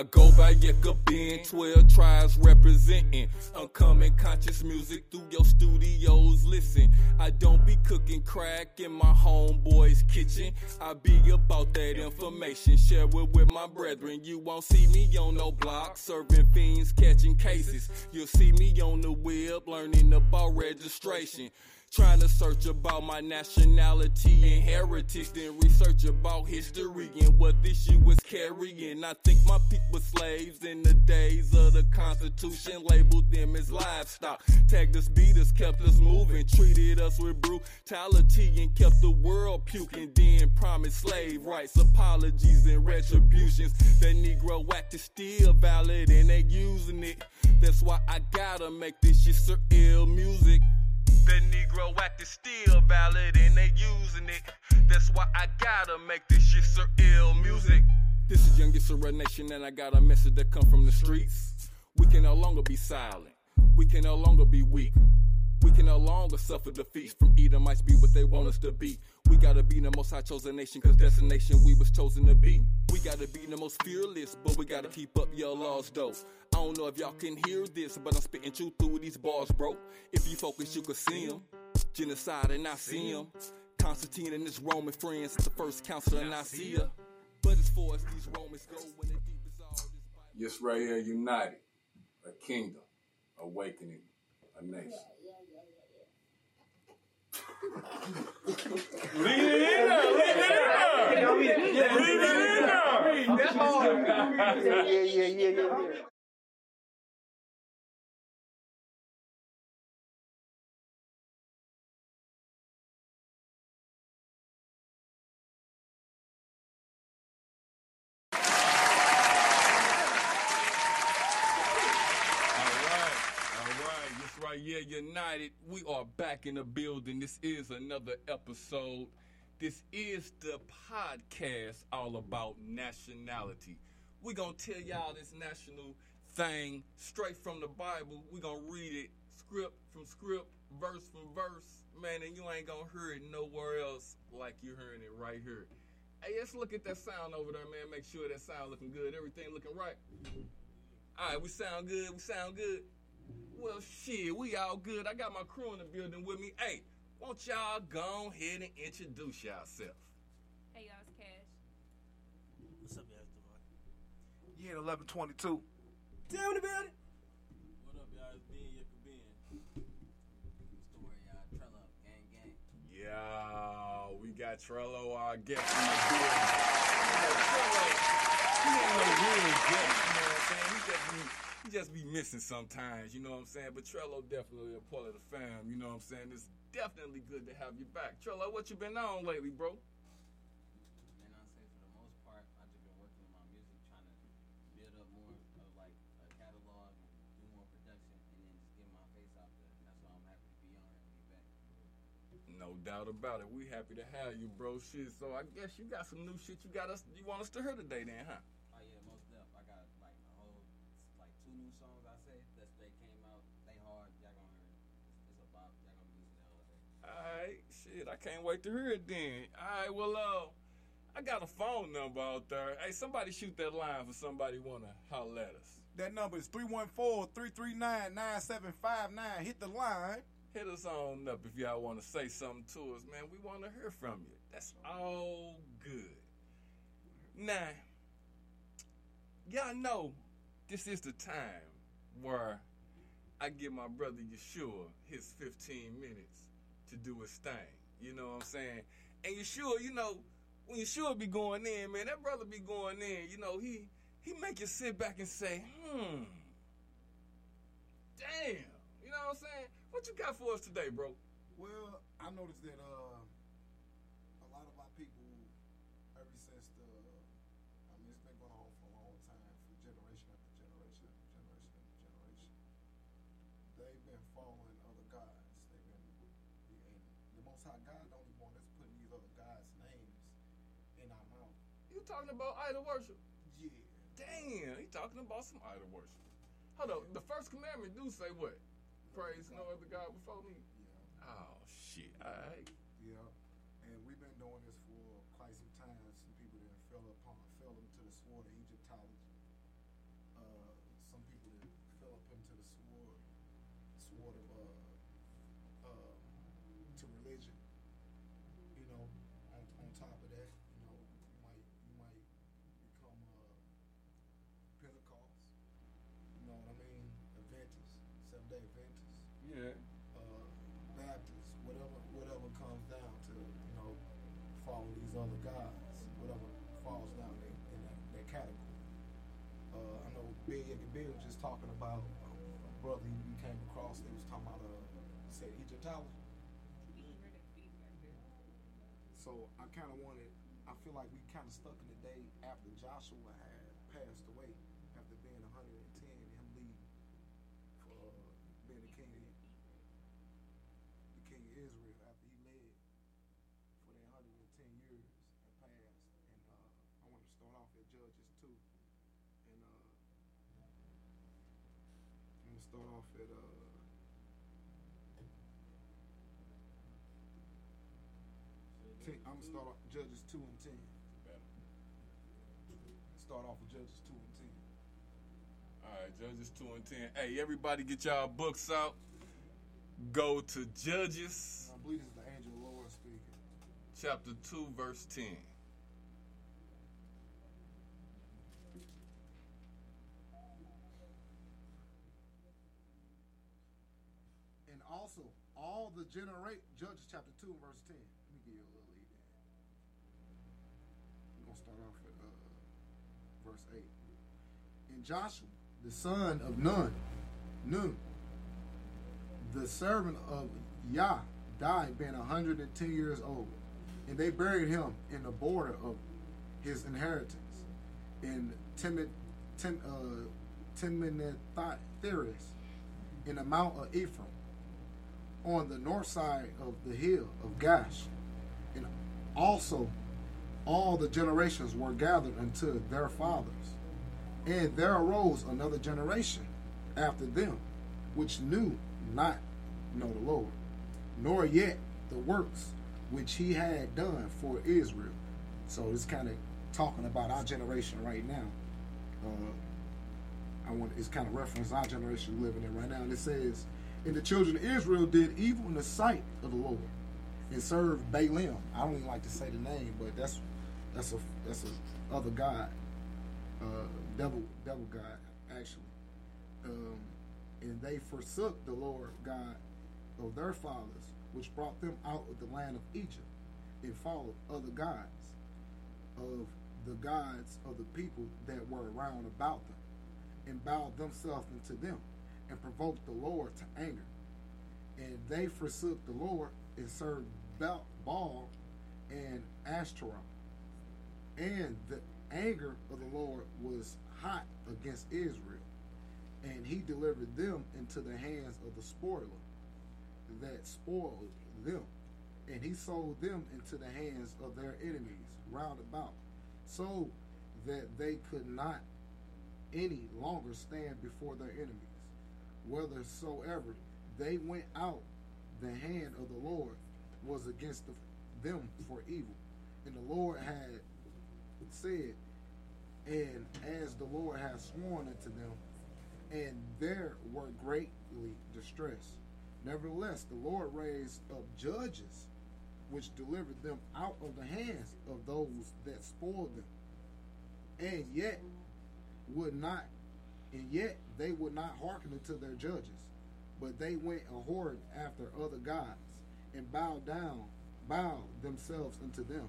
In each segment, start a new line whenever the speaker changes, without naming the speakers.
I go by Yeka Ben, 12 tribes representing. Uncommon conscious music through your studios. Listen, I don't be cooking crack in my homeboy's kitchen. I be about that information, share it with my brethren. You won't see me on no block, serving fiends, catching cases. You'll see me on the web, learning about registration. Trying to search about my nationality and heritage, then research about history and what this shit was carrying. I think my people slaves in the days of the Constitution, labeled them as livestock. Tagged us, beat us, kept us moving, treated us with brutality and kept the world puking. Then promised slave rights, apologies, and retributions. The Negro Act is still valid and they using it. That's why I gotta make this shit ill music. The Negro Act is still valid and they using it. That's why I gotta make this shit so ill music. This is Young Issera Nation and I got a message that come from the streets. We can no longer be silent. We can no longer be weak. We can no longer suffer defeats from Edomites be what they want us to be. We gotta be the most high chosen nation, cause that's the nation we was chosen to be. We gotta be the most fearless, but we gotta keep up your laws though. I don't know if y'all can hear this, but I'm spitting truth through these bars, bro. If you focus, you can see them. Genocide and I see them. Constantine and his Roman friends the first council in Nicaea. But as far as these Romans go, when the deep is all this.
Yes, right here, united. A kingdom, awakening, a nation.
Leave it in there, leave it in there. Leave it in there.
Yeah, yeah, yeah, yeah, yeah.
United, we are back in the building. This is another episode. This is the podcast all about nationality. We're gonna tell y'all this national thing straight from the Bible. We're gonna read it script from script, verse from verse. Man, and you ain't gonna hear it nowhere else like you're hearing it right here. Hey, let's look at that sound over there, man. Make sure that sound looking good. Everything looking right. All right, we sound good. We sound good. Well, shit, we all good. I got my crew in the building with me. Hey, won't y'all go ahead and introduce yourself?
Hey y'all, it's Cash.
What's up, y'all? Devon?
Yeah, 1122.
Damn the building. What up, y'all? It's Ben Yucca Ben. What's the word, y'all? Trello, gang, gang.
Yeah, we got Trello, our guest in the building. Trello, he ain't no real guest, you know what I'm saying? He just be, he just be missing sometimes, you know what I'm saying? But Trello definitely a part of the fam, you know what I'm saying? It's definitely good to have you back. Trello, what you been on lately, bro?
Man, I say for the most part, I just been working on my music, trying to build up more of like a catalog and do more production, and then just get my face out there. And that's why I'm happy to be on and be back.
No doubt about it. We happy to have you, bro. Shit. So I guess you got some new shit you got us you want us to hear today then, huh? Alright, shit, I can't wait to hear it then. Alright, well uh I got a phone number out there. Hey, somebody shoot that line for somebody wanna holler at us.
That number is 314-339-9759. Hit the line.
Hit us on up if y'all wanna say something to us, man. We wanna hear from you. That's all good. Now, y'all know this is the time where I give my brother Yeshua his 15 minutes to do his thing. You know what I'm saying? And Yeshua, you know, when Yeshua be going in, man, that brother be going in. You know, he he make you sit back and say, hmm, damn. You know what I'm saying? What you got for us today, bro?
Well, I noticed that uh,
idol worship?
Yeah.
Damn, he talking about some idol worship. Hold on, the first commandment do say what? Praise no other God before me.
Yeah.
Oh shit! Alright.
Yeah, about a brother he came across. They was talking about uh, he said Egyptology. So I kind of wanted. I feel like we kind of stuck in the day after Joshua had passed away, after being 110 and him leaving for uh, being the king of the king of Israel after he led for their 110 years had passed. And uh, I want to start off at Judges 2. And uh, To start off at. Uh, ten, I'm to start off Judges 2 and 10. Start off with Judges 2 and 10.
All right, Judges 2 and 10. Hey, everybody get y'all books out. Go to Judges
I believe this is the angel of the Lord speaking.
chapter 2, verse 10.
All the generate Judges chapter two and verse ten. Let me give you a little lead in. We're gonna start off at uh, verse eight. And Joshua, the son of Nun, Nun, the servant of Yah, died being hundred and ten years old, and they buried him in the border of his inheritance in Timid, Tim, uh, Timnath-heres, in the mount of Ephraim, on the north side of the hill of Gaash. And also all the generations were gathered unto their fathers. And there arose another generation after them, which knew not know the Lord, nor yet the works which he had done for Israel. So it's kind of talking about our generation right now. Uh, I want it's kind of reference our generation living in right now. And it says, And the children of Israel did evil in the sight of the Lord and served Baalim. I don't even like to say the name, but that's that's a that's a other god, uh, devil devil god actually. Um, and they forsook the Lord God of their fathers, which brought them out of the land of Egypt, and followed other gods of the gods of the people that were around about them, and bowed themselves unto them, and provoked the Lord to anger. And they forsook the Lord and served Baal and Ashtaroth. And the anger of the Lord was hot against Israel, and he delivered them into the hands of the spoiler that spoiled them, and he sold them into the hands of their enemies round about, so that they could not any longer stand before their enemies. Whithersoever they went out, the hand of the Lord was against the, them for evil. And the Lord had said, and as the Lord had sworn unto them, and there were greatly distressed. Nevertheless, the Lord raised up judges, which delivered them out of the hands of those that spoiled them. And yet would not, and yet they would not hearken unto their judges, but they went a whoring after other gods, and bowed down, bowed themselves unto them.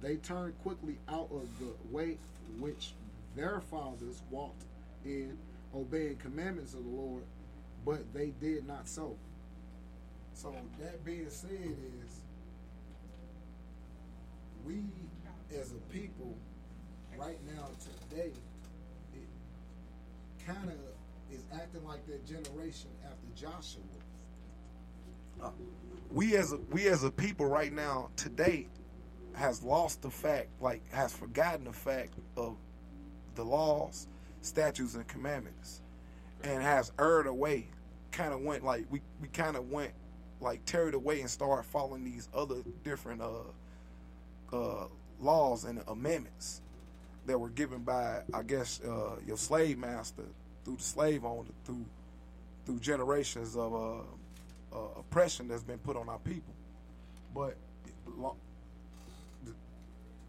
They turned quickly out of the way which
their fathers walked in obeying commandments of the Lord, but they did not so. So that being said is we as a people right now today it kind of is acting like that generation after Joshua.
we as a we as a people right now today has lost the fact like has forgotten the fact of the laws statutes and commandments and has erred away kind of went like we we kind of went like carried away and started following these other different uh uh laws and amendments that were given by i guess uh your slave master through the slave owner through through generations of uh uh, oppression that's been put on our people. But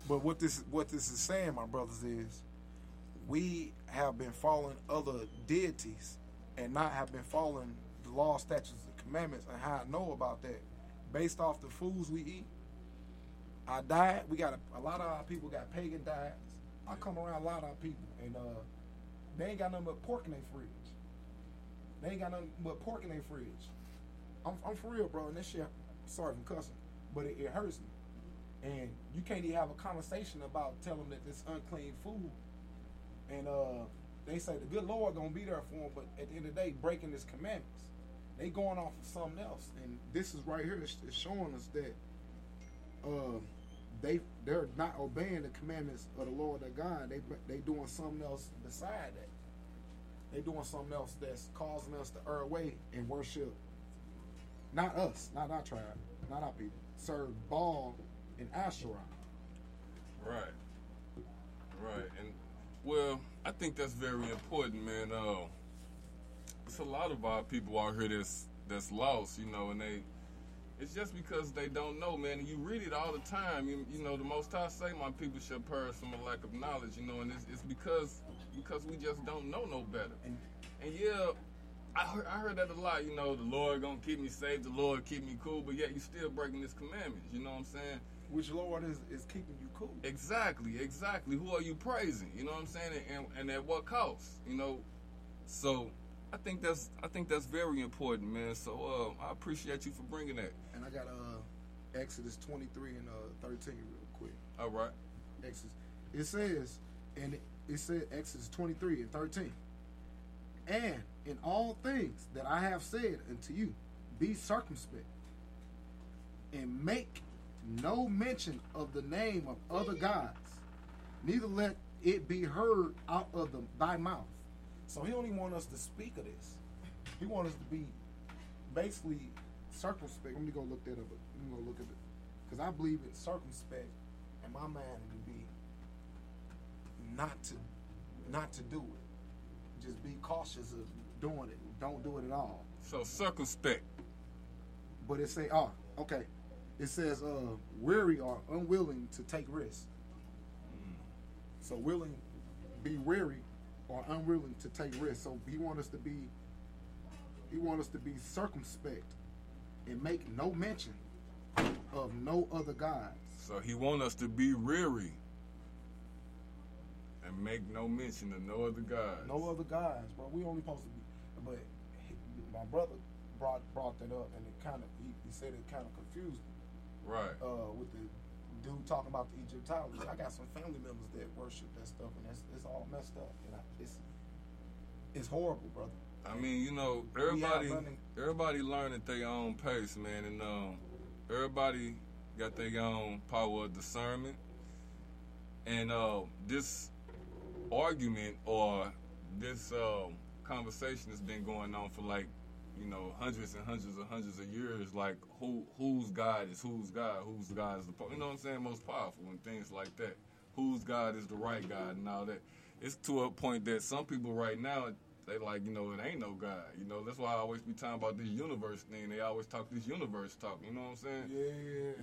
but what this what this is saying, my brothers, is we have been following other deities and not have been following the law, statutes, and commandments. And how I know about that, based off the foods we eat, our diet. We got a, a lot of our people got pagan diets. I come around a lot of our people, and uh, they ain't got nothing but pork in their fridge. They ain't got nothing but pork in their fridge. I'm, I'm for real, bro. And this shit, sorry for cussing, but it, it hurts me. And you can't even have a conversation about telling them that this unclean food. And uh, they say the good Lord gonna be there for them, but at the end of the day, breaking His commandments. They going off of something else, and this is right here. It's showing us that uh, they they're not obeying the commandments of the Lord their God. They they doing something else beside that. They doing something else that's causing us to err away and worship not us, not our tribe, not our people, serve Baal and Asherah.
Right. Right. And well, I think that's very important, man. Uh, it's a lot of our people out here that's that's lost, you know, and they it's just because they don't know, man. And you read it all the time. You, you know, the most I say, my people shall perish from a lack of knowledge, you know, and it's, it's because because we just don't know no better.
And
And yeah, I heard, I heard that a lot. You know, the Lord gonna keep me safe, the Lord keep me cool, but yet you still breaking His commandments. You know what I'm saying?
which Lord is, is keeping you cool?
Exactly, exactly. Who are you praising? You know what I'm saying? And, and at what cost? You know, so I think that's I think that's very important, man. So uh, I appreciate you for bringing that.
And I got uh, Exodus 23 and uh, 13 real quick.
All right.
Exodus. It says, and it, it said Exodus 23 and 13. And in all things that I have said unto you, be circumspect, and make no mention of the name of other gods, neither let it be heard out of the, thy mouth.
So he only want us to speak of this. He want us to be basically circumspect.
Let me go look that up. Let me go look at it.
Because I believe in circumspect in my mind to be not to not to do it. Just be cautious of doing it. Don't do it at all.
So circumspect.
But it say, oh, okay. It says, uh, weary or unwilling to take risks. So willing, be weary or unwilling to take risks. So he want us to be, he want us to be circumspect and make no mention of no other gods.
So he want us to be weary and make no mention of no other gods.
No other guys, bro. We only supposed to be. But my brother brought brought that up, and it kind of he, he said it kind of confused me.
Right.
Uh, with the dude talking about the Egyptology. I got some family members that worship that stuff, and that's it's all messed up. And I, it's it's horrible, brother.
I mean, you know, everybody everybody learn at their own pace, man, and um, everybody got their own power of discernment. And uh, this argument or this um, conversation has been going on for like, you know, hundreds and hundreds and hundreds of years. Like, who whose God is whose God? Whose God is the you know what I'm saying? Most powerful and things like that. Whose God is the right God and all that. It's to a point that some people right now they like, you know, it ain't no God. You know, that's why I always be talking about this universe thing. They always talk this universe talk. You know what I'm saying?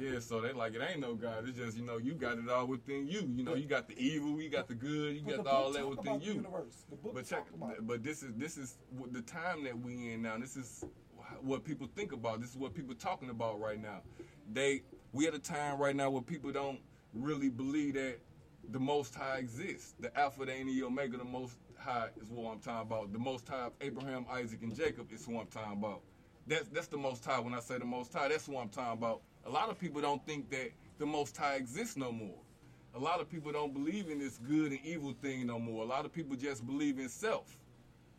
Yeah.
Yeah, so they like it ain't no God. It's just you know you got it all within you. You know you got the evil, you got the good, you
But
got
the
all that within you.
universe. The book
But check,
talk about it.
but this is this is the time that we in now. This is what people think about. This is what people talking about right now. They we at a time right now where people don't really believe that the Most High exists. The Alpha, the and the Omega, the Most High is what I'm talking about. The Most High of Abraham, Isaac, and Jacob is who I'm talking about. That's that's the Most High. When I say the Most High, that's who I'm talking about. A lot of people don't think that the Most High exists no more. A lot of people don't believe in this good and evil thing no more. A lot of people just believe in self.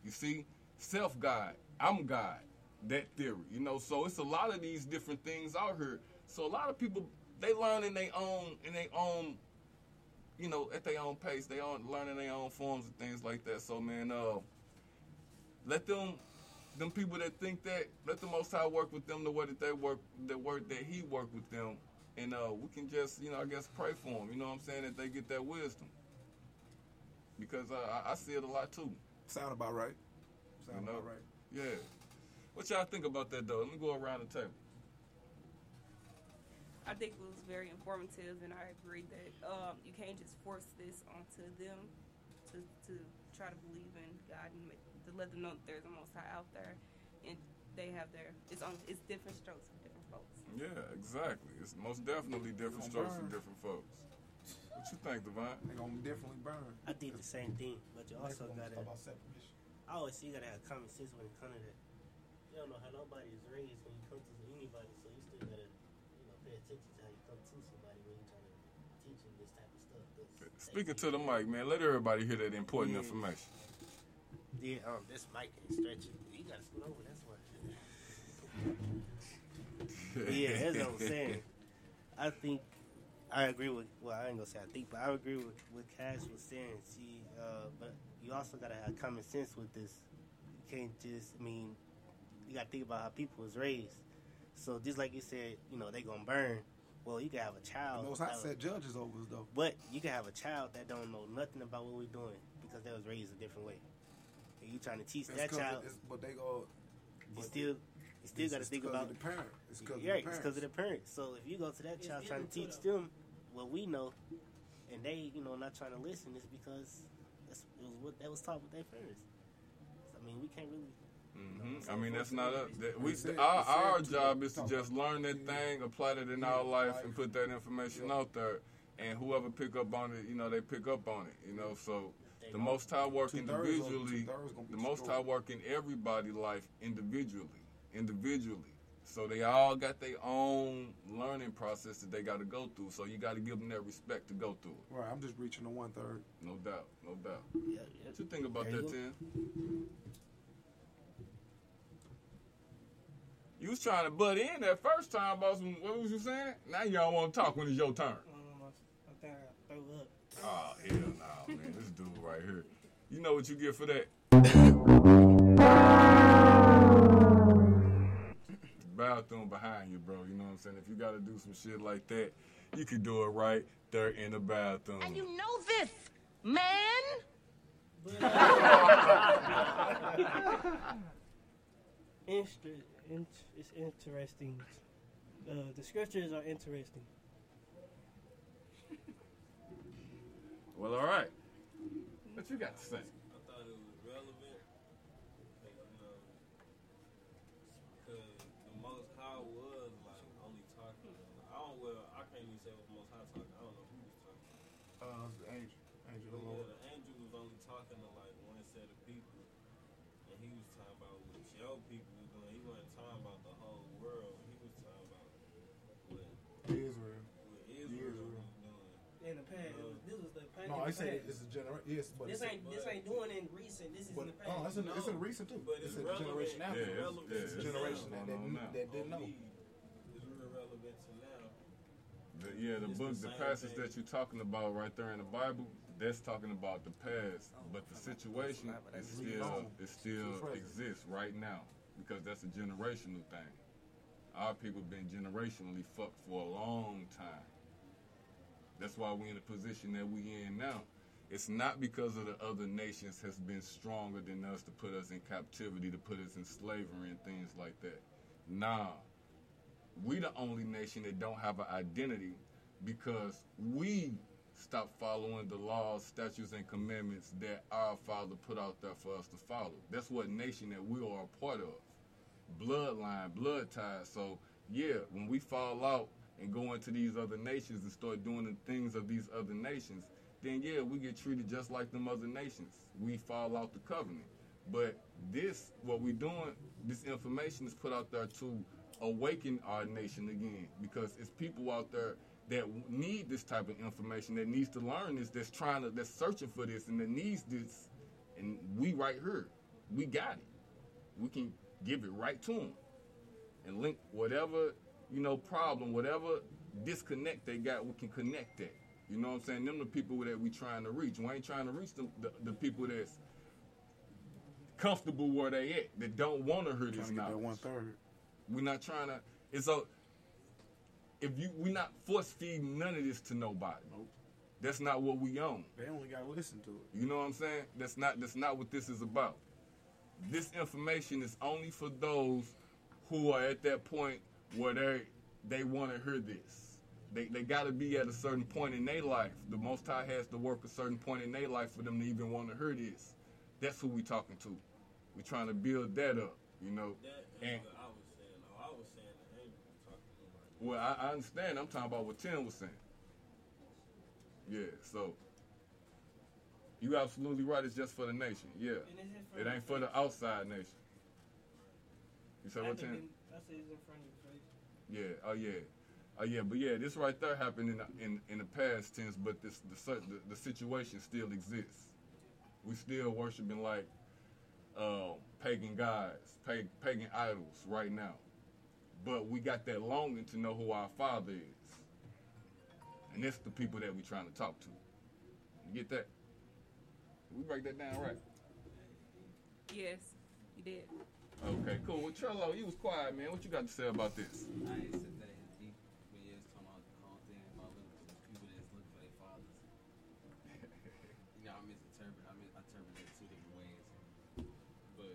You see, self God, I'm God. That theory, you know. So it's a lot of these different things out here. So a lot of people they learn in their own in their own you know, at their own pace. They on learning their own forms and things like that. So man, uh, let them, them people that think that, let the Most High work with them the way that they work, the work that He worked with them, and uh, we can just, you know, I guess pray for them. You know what I'm saying? That they get that wisdom. Because uh, I, I see it a lot too.
Sound about right. Sound
You know?
about right.
Yeah. What y'all think about that though? Let me go around the table.
I think it was very informative, and I agree that um, you can't just force this onto them to, to try to believe in God and make, to let them know that there's a Most High out there, and they have their it's on it's different strokes for different folks.
Yeah, exactly. It's most definitely different
Gonna
strokes for different folks. What you think, Divine?
They gonna definitely burn.
I think the same thing, but you also
Next one,
gotta.
talk about separation.
I always say you gotta have common sense when it comes to that. You don't know how nobody is raised when you come to anybody, so you still gotta, you know, pay attention to how you come to somebody when you're trying to teach them this type of stuff. 'cause
Speaking to the mic, man. Let everybody hear that important
Yeah.
information.
Yeah, um, this mic ain't stretching. You gotta scoot over. That's why. yeah, that's what I'm saying. I think I agree with. Well, I ain't gonna say I think, but I agree with what Cash was saying. See, uh, but you also gotta have common sense with this. You can't just. I mean, you gotta think about how people was raised. So just like you said, you know, they gonna burn. Well, you can have a child.
The most high
that was-
set judges over us though.
but you can have a child that don't know nothing about what we're doing because they was raised a different way. And you trying to teach
It's
that
'cause
child,
it's- but they go.
you still, you still got to think about
of the parent. It's because
yeah,
of
it's because of the parents. So if you go to that
It's
child trying to teach
to
them what we know, and they, you know, not trying to listen, it's because that's it was what that was taught with their parents. So, I mean, we can't really.
Hmm I mean, that's not us. That we,
It's it.
our, our job is to just learn that thing, apply that in our life,
life.
and put that information out there. And whoever pick up on it, you know, they pick up on it. You know, so the. Most High work individually.
two-thirds gonna be
The Most High work in everybody's life individually, individually. So they all got their own learning process that they got to go through. So you got to give them that respect to go through it.
Right, I'm just reaching the one third.
No doubt, no doubt.
Yeah, yeah.
What you think about
There
that,
go.
Tim? You was trying to butt in that first time about some, what was you saying? Now you don't want to talk when it's your turn.
I think I throw up.
Oh, hell no, man. This dude right here. You know what you get for that? Bathroom behind you, bro. You know what I'm saying? If you got to do some shit like that, you can do it right there in the bathroom.
And you know this, man?
Inter- int- it's interesting. Uh, the scriptures are interesting.
Well, all right. What you got to say?
I thought it was relevant. Like, you know, because the Most High was like only talking. I don't well, I can't even say what the Most High talking. I don't know who was talking.
Uh, it's the angel, angel of the
But yeah, the angel was only talking to like one set of people, and he was talking about what your people was doing. He wasn't talking about the whole world. He was talking about what
Israel.
what Israel
Israel.
was doing.
In the past, it was, this was the past.
No, I
in the
said
past.
it's a generation. Yes, but
This ain't this ain't doing in recent. This is
but,
in the past.
oh, it's in, it's in recent too.
But
it's
it's
a generation
relevant.
after.
Yeah, it's-
relevant
yeah,
it's a generation that, that, that didn't know.
It's real relevant to now.
The, yeah, the
It's
book,
the
the passage
thing.
that you're talking about right there in the Bible, that's talking about the past, oh, but the situation is still it still exists right now because that's a generational thing. Our people been generationally fucked for a long time. That's why we're in the position that we in now. It's not because of the other nations has been stronger than us to put us in captivity, to put us in slavery and things like that. Nah, we the only nation that don't have an identity because we stopped following the laws, statutes, and commandments that our father put out there for us to follow. That's what nation that we are a part of. Bloodline, blood ties. So yeah, when we fall out and go into these other nations and start doing the things of these other nations, then yeah, we get treated just like them other nations. We fall out the covenant. But this, what we're doing, this information is put out there to awaken our nation again because it's people out there that need this type of information that needs to learn this that's trying to that's searching for this and that needs this and we right here we got it we can give it right to them and link whatever you know problem whatever disconnect they got we can connect that you know what i'm saying them the people that we trying to reach we ain't trying to reach the, the, the people that's comfortable where they at that don't want to hear this
Trying to get that
knowledge
one third.
we're not trying to. It's a. If you, we're not force feeding none of this to nobody. Nope. That's not what we own.
They only gotta listen to it.
You know what I'm saying? That's not. That's not what this is about. This information is only for those who are at that point where they they want to hear this. They they got to be at a certain point in their life. The Most High has to work a certain point in their life for them to even want to hear this. That's who we talking to. We're trying to build that up. You know. And
I was saying, I was saying that ain't talking to.
Well, I, I understand. I'm talking about what Tim was saying. Yeah, so you absolutely right. It's just for the nation. Yeah,
it for
it
the
ain't for the outside nation. You said what, Tim?
I say it's in front of face.
Yeah. Oh yeah. Oh yeah. But yeah, this right there happened in the, in in the past tense, but this the the, the situation still exists. We still worshiping like uh, pagan gods, pag- pagan idols right now. But we got that longing to know who our Father is, and that's the people that we're trying to talk to. You get that? We break that down right.
Yes, you did.
Okay, cool. Well, Trello, you was quiet, man. What you got to say about this?
I ain't sit there and deep, yeah, it's talking about the whole thing about for people that's looking for their fathers. you know, I misinterpret. I mis- I interpret it two different ways, but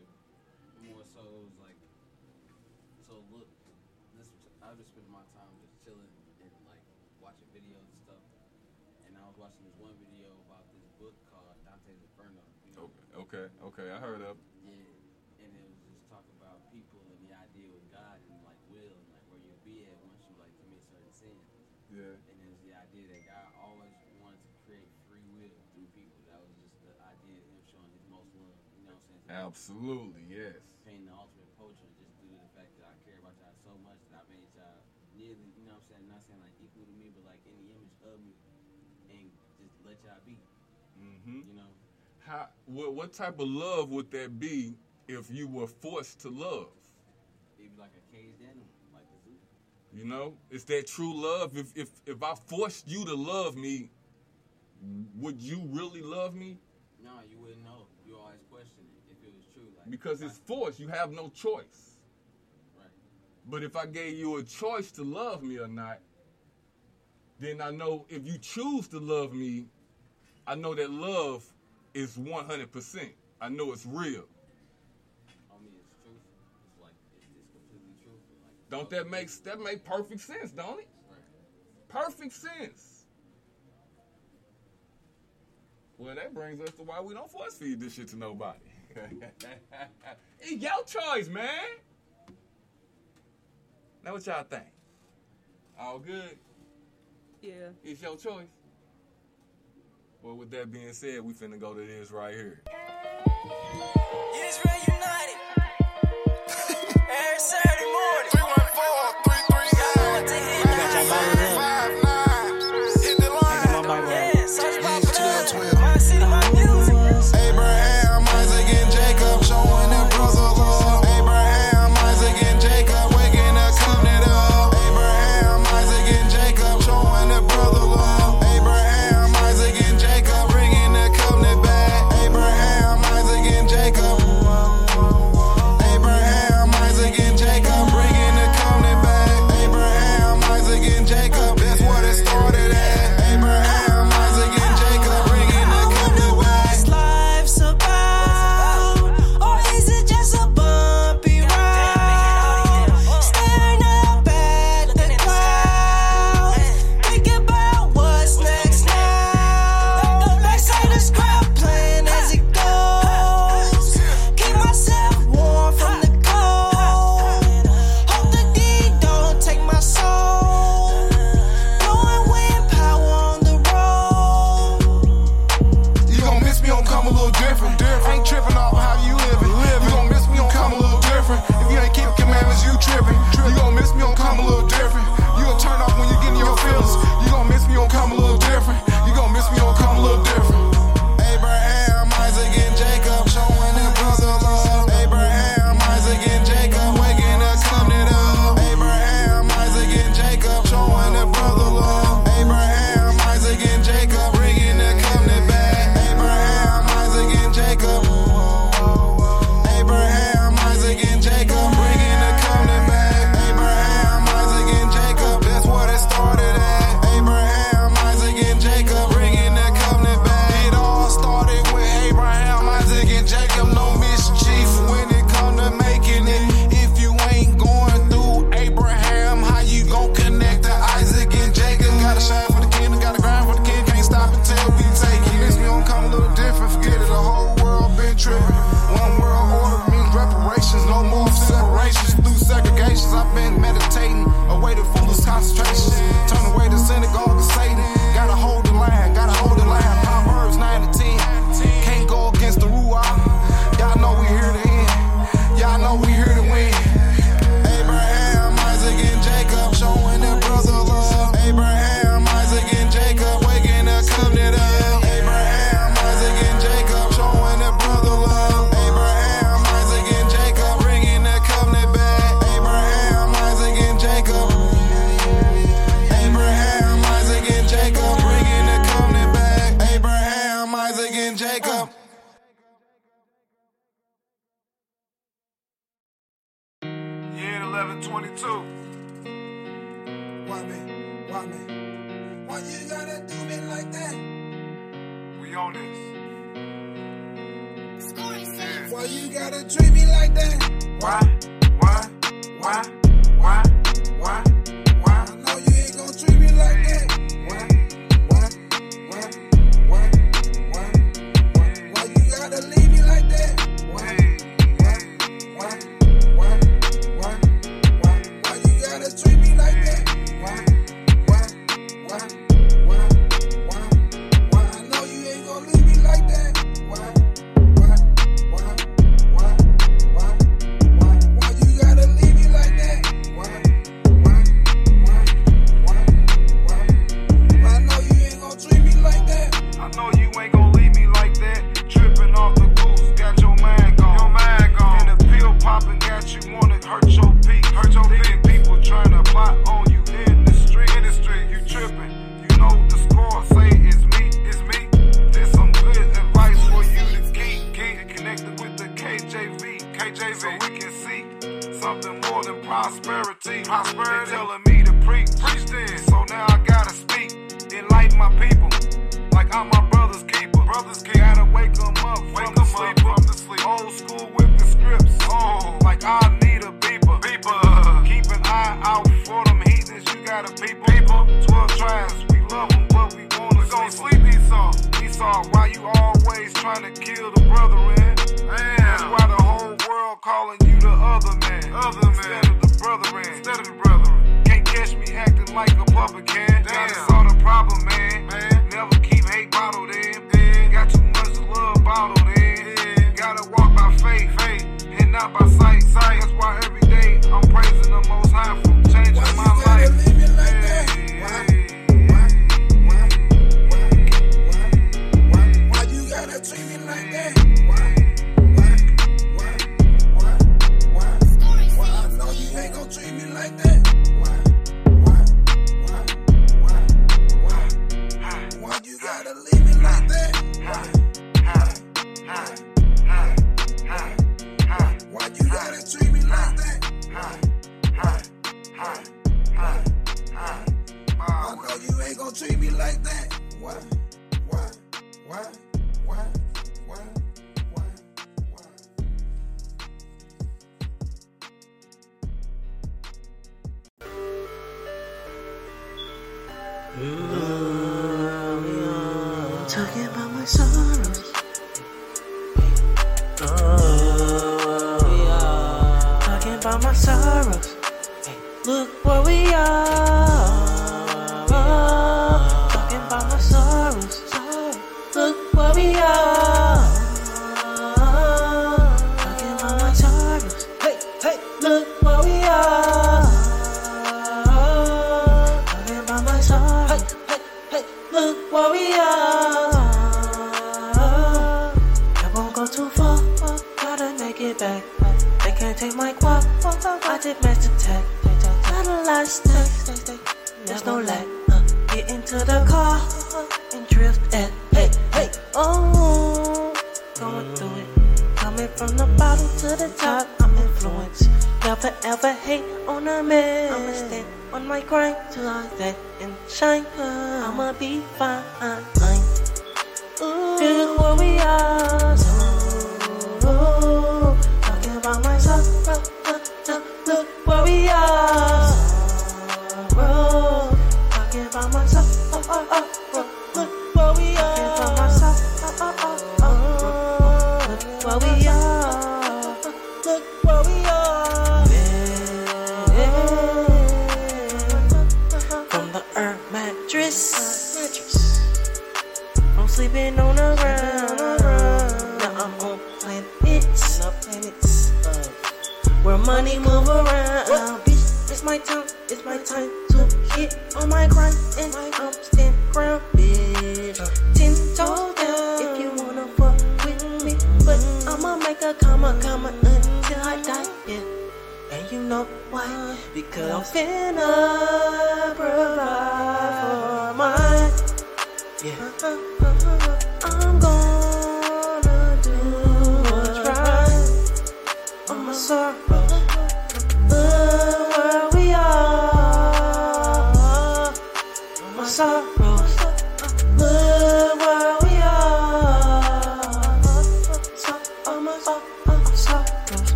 more so it was like, so look, this I've just spent my time just chilling and like watching videos and stuff, and I was watching this one video about this book called Dante's Inferno. You know,
Okay, okay, I heard of.
People. That was just the idea of him showing his most love. You know what I'm saying?
Absolutely, yes.
Painting the ultimate portrait just due to the fact that I care about y'all so much that I made y'all nearly, you know what I'm saying? Not saying like equal to me, but like in the image of me, and just let y'all be.
Mm-hmm.
You know.
How? What, what type of love would that be if you were forced to love?
It'd be like a caged animal, like a zoo.
You know, it's that true love. If if if I forced you to love me, would you really love me?
No, you wouldn't know. You always question it if it was true. Like
Because it's forced. You have no choice.
Right.
But if I gave you a choice to love me or not, then I know if you choose to love me, I know that love is 100%. I know it's real.
I mean, it's truthful. It's like it's, it's completely truthful. Like
Don't that make that make perfect sense, don't it? Perfect sense. Well, that brings us to why we don't force feed this shit to nobody. it's your choice, man. Now what y'all think? All good?
Yeah.
It's your choice. Well, with that being said, we finna go to this right here.
Israel United. Every Saturday morning.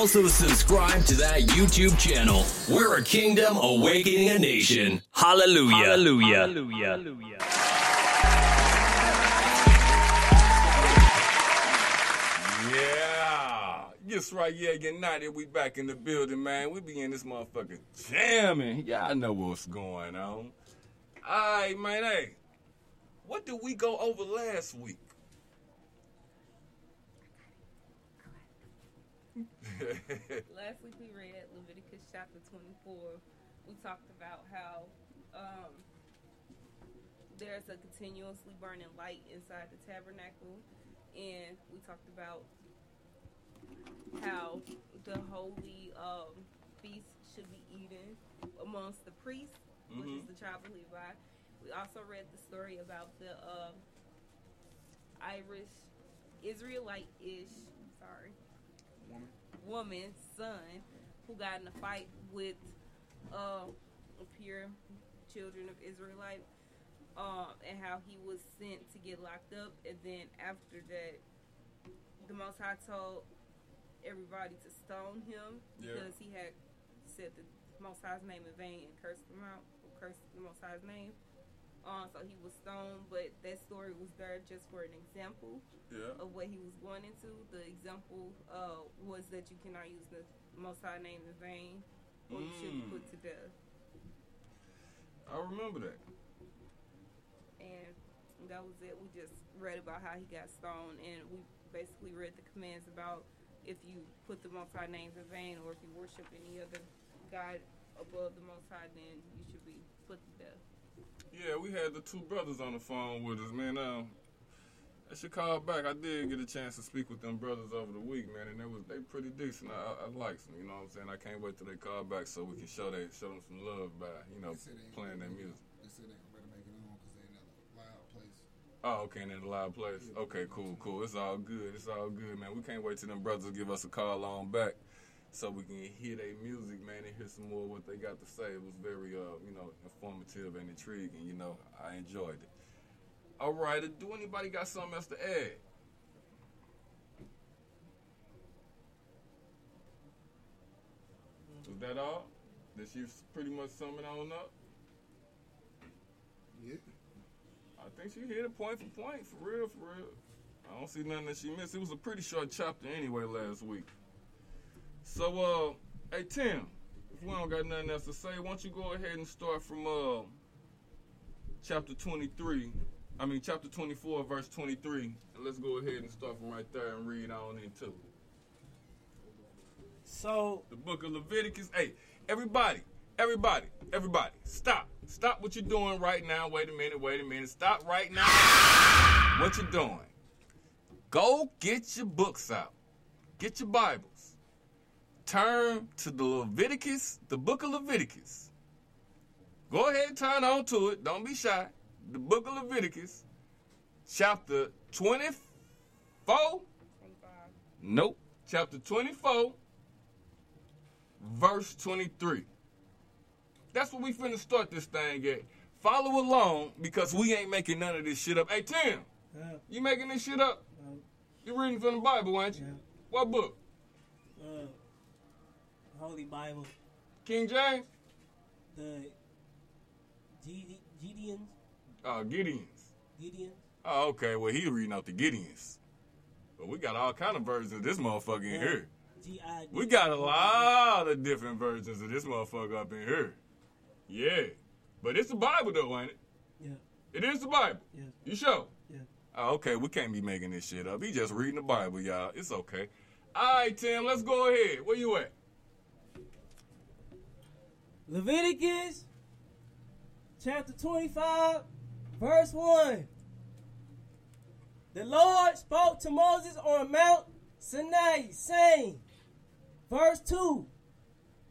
Also subscribe to that YouTube channel. We're a kingdom awakening a nation. Hallelujah. Hallelujah.
Hallelujah. Hallelujah.
Yeah. Yes, right. Yeah, United. We back in the building, man. We be in this motherfucker jamming. Y'all know what's going on. All right, man. Hey, what did we go over last week?
Last week we read Leviticus chapter 24. We talked about how um, there's a continuously burning light inside the tabernacle, and we talked about how the holy um, feast should be eaten amongst the priests, which is
Mhm.
the tribe of Levi. We also read the story about the um, Irish Israelite-ish, woman's son who got in a fight with uh, pure children of Israelite, um, and how he was sent to get locked up, and then after that, the Most High told everybody to stone him
Yeah.
because he had said the Most High's name in vain and cursed him out, or cursed the Most High's name. Um, so he was stoned, but that story was there just for an example
Yeah.
of what he was going into. The example uh, was that you cannot use the Most High name in vain, or you should be
Mm.
put to death.
I remember that.
And that was it. We just read about how he got stoned, and we basically read the commands about if you put the Most High names in vain, or if you worship any other god above the Most High, then you should be put to death.
Yeah, we had the two brothers on the phone with us, man. Um, I should call back. I did get a chance to speak with them brothers over the week, man, and they was they pretty decent. I, I, I like them, you know what I'm saying. I can't wait till they call back so we can show they show them some love by you know playing their music.
They said they better make it on because they in a loud place.
Oh, okay, in a loud place. Okay, cool, cool. It's all good. It's all good, man. We can't wait till them brothers give us a call on back so we can hear their music, man, and hear some more of what they got to say. It was very, uh, you know, informative and intriguing. You know, I enjoyed it. All right, do anybody got something else to add? Was that all? Did she pretty much sum it on up?
Yeah.
I think she hit it point for point, for real, for real. I don't see nothing that she missed. It was a pretty short chapter anyway last week. So, uh, hey Tim, if we don't got nothing else to say, why don't you go ahead and start from uh, chapter 23. I mean, chapter 24, verse 23. And let's go ahead and start from right there and read on into it.
So
the book of Leviticus. Hey, everybody, everybody, everybody, stop. Stop what you're doing right now. Wait a minute, wait a minute. Stop right now. What you're doing. Go get your books out. Get your Bibles. Turn to the Leviticus, the book of Leviticus. Go ahead and turn on to it. Don't be shy. The book of Leviticus, chapter 24. 25. Nope. Chapter 24, verse 23. That's what we finna start this thing at. Follow along because we ain't making none of this shit up. Hey, Tim,
Yeah.
you making this shit up? You reading from the Bible, ain't you? Yeah. What book?
Holy Bible,
King James?
the Gide- Gideons,
Uh, Gideon's.
Gideons.
Oh, okay. Well, he reading out the Gideons. But we got all kind of versions of this motherfucker in here.
G-I-
We got a lot of different versions of this motherfucker up in here. Yeah. But it's the Bible, though, ain't it?
Yeah.
It is the Bible.
Yeah.
You sure?
Yeah.
Oh, okay, we can't be making this shit up. He just reading the Bible, y'all. It's okay. All right, Tim, let's go ahead. Where you at?
Leviticus chapter 25, verse 1. The Lord spoke to Moses on Mount Sinai, saying, verse 2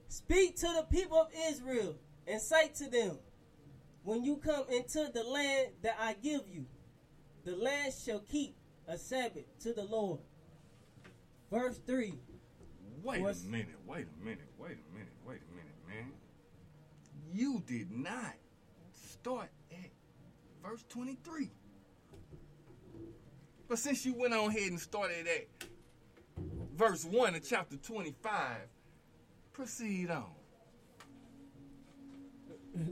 Speak to the people of Israel and say to them, When you come into the land that I give you, the land shall keep a Sabbath to the Lord. Verse 3
Wait a minute, wait a minute, wait a minute, wait a minute, man. You did not start at verse 23. But since you went on ahead and started at verse 1 of chapter 25, proceed on.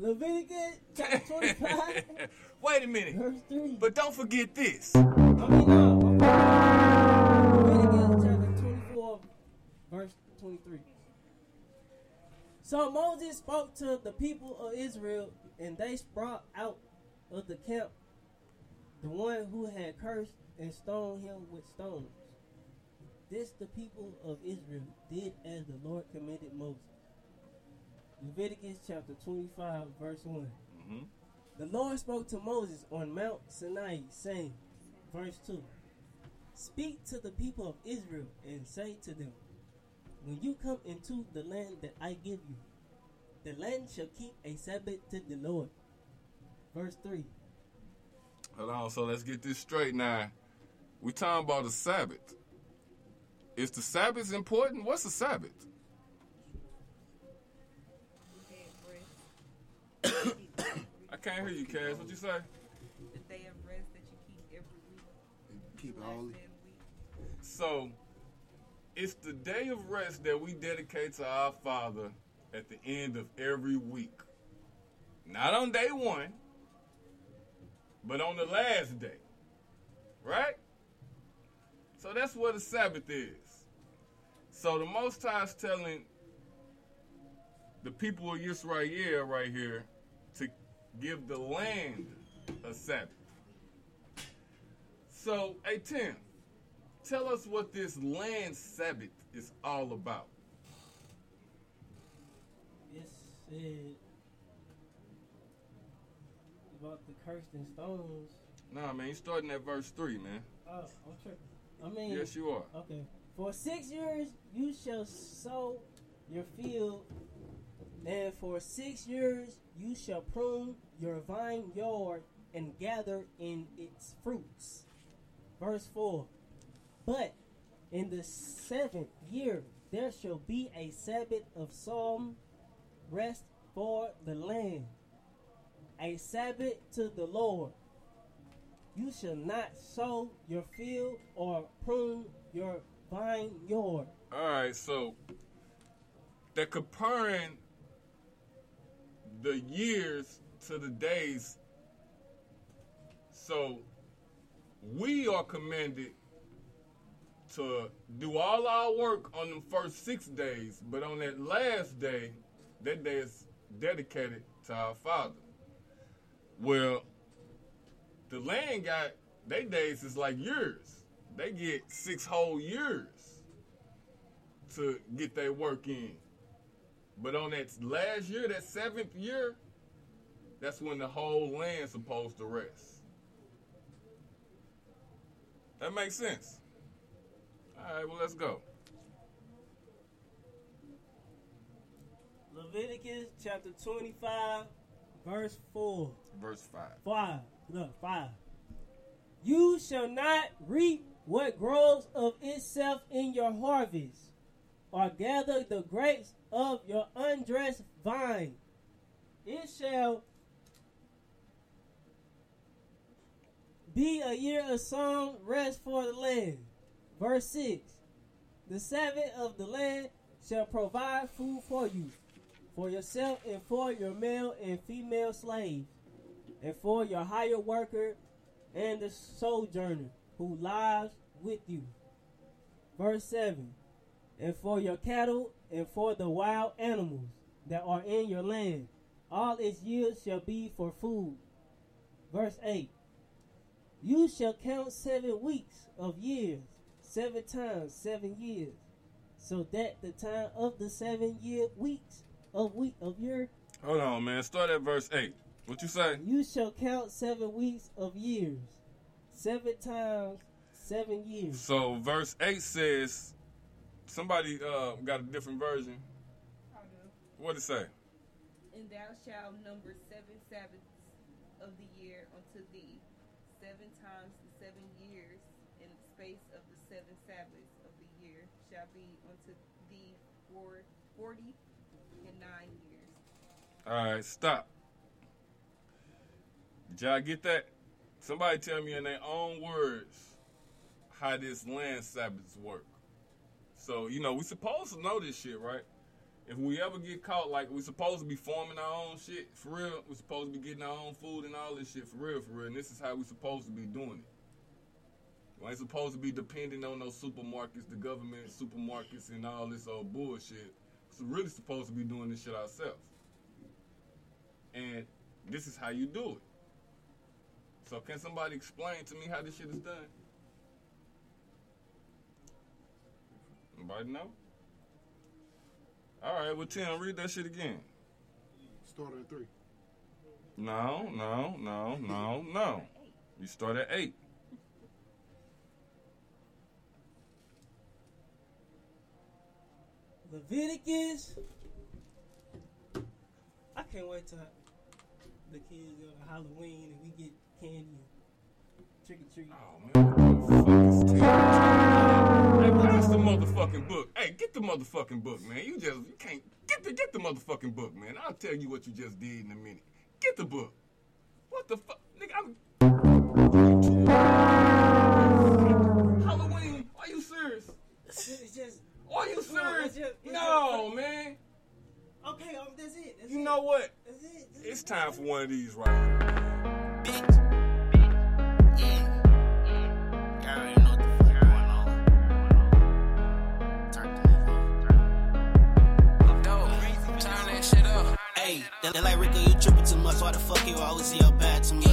Leviticus chapter 25,
Wait a minute.
verse 3.
But don't forget this.
I mean, no. So Moses spoke to the people of Israel, and they brought out of the camp the one who had cursed and stoned him with stones. This the people of Israel did as the Lord commanded Moses. Leviticus chapter 25, verse 1.
Mhm.
The Lord spoke to Moses on Mount Sinai, saying, verse 2 Speak to the people of Israel and say to them, When you come into the land that I give you, the land shall keep a Sabbath to the Lord. Verse 3
Hold on, so let's get this straight now. we're talking about the Sabbath. Is the Sabbath important? What's the Sabbath? I can't hear you, Cass. What you say?
The day of rest that you keep every week.
Keep it holy.
day of the week.
So, it's the day of rest that we dedicate to our Father at the end of every week. Not on day one, but on the last day. Right? So that's what the Sabbath is. So the Most High is telling the people of Israel right here to give the land a Sabbath. So, hey Tim, tell us what this land Sabbath is all about.
It said about the cursed and stones.
Nah, man, you starting at verse 3, man.
Oh, I'm tripping. I mean,
Yes, you are.
Okay. For six years you shall sow your field, and for six years you shall prune your vineyard and gather in its fruits. Verse 4 But in the seventh year there shall be a Sabbath of solemn rest for the land, a Sabbath to the Lord. You shall not sow your field or prune your vineyard.
All right, so they're comparing the years to the days. So we are commanded to do all our work on the first six days, but on that last day, that day is dedicated to our Father. Well, the land got they days is like years. They get six whole years to get their work in. But on that last year, that seventh year, that's when the whole land's supposed to rest. That makes sense. All right, well, let's go.
Leviticus chapter 25, verse 4.
Verse 5.
5. Look, 5. You shall not reap what grows of itself in your harvest, or gather the grapes of your undressed vine. It shall be a year of song rest for the land. Verse 6 The Sabbath of the land shall provide food for you, for yourself and for your male and female slaves, and for your hired worker and the sojourner who lies with you. Verse 7 And for your cattle and for the wild animals that are in your land, all its yields shall be for food. Verse 8 You shall count seven weeks of years, seven times seven years, so that the time of the seven year weeks of week of year
Hold on, man. Start at verse 8. What you say?
you shall count seven weeks of years, seven times seven years.
So verse 8 says, somebody uh, got a different version.
I do.
What it say?
And thou shalt number seven Sabbaths of the year unto thee, seven times the seven years, and the space of the seven Sabbaths of the year shall be unto thee for 40 and 9 years.
All right, stop. Did y'all get that? Somebody tell me in their own words how this land Sabbaths work. So, you know, we supposed to know this shit, right? If we ever get caught, like, we supposed to be forming our own shit, for real. we supposed to be getting our own food and all this shit, for real, for real. And this is how we supposed to be doing it. We ain't supposed to be depending on those supermarkets, the government supermarkets, and all this old bullshit. We're really supposed to be doing this shit ourselves. And this is how you do it. So can somebody explain to me how this shit is done? Anybody know? All right, well, Tim, read that shit again.
Start at three.
No, no, no, no, no. You start at eight.
Leviticus. I can't wait till the kids go to Halloween and we get candy, trick or treat.
Oh, hey, where's the motherfucking book? Hey, get the motherfucking book, man. You just you can't get the get the motherfucking book, man. I'll tell you what you just did in a minute. Get the book. What the fuck, nigga? I'm... Halloween? Are you serious?
It's just.
Are you
No,
serious?
it's just-
no, man.
Okay, um, that's it. That's
You
it.
know what?
That's it. That's
It's
it.
time for one of these right here.
Y'all already know what going on. Turn that shit up. Hey, they they like Rico, you tripping too much. Why the fuck you always see your bad to me?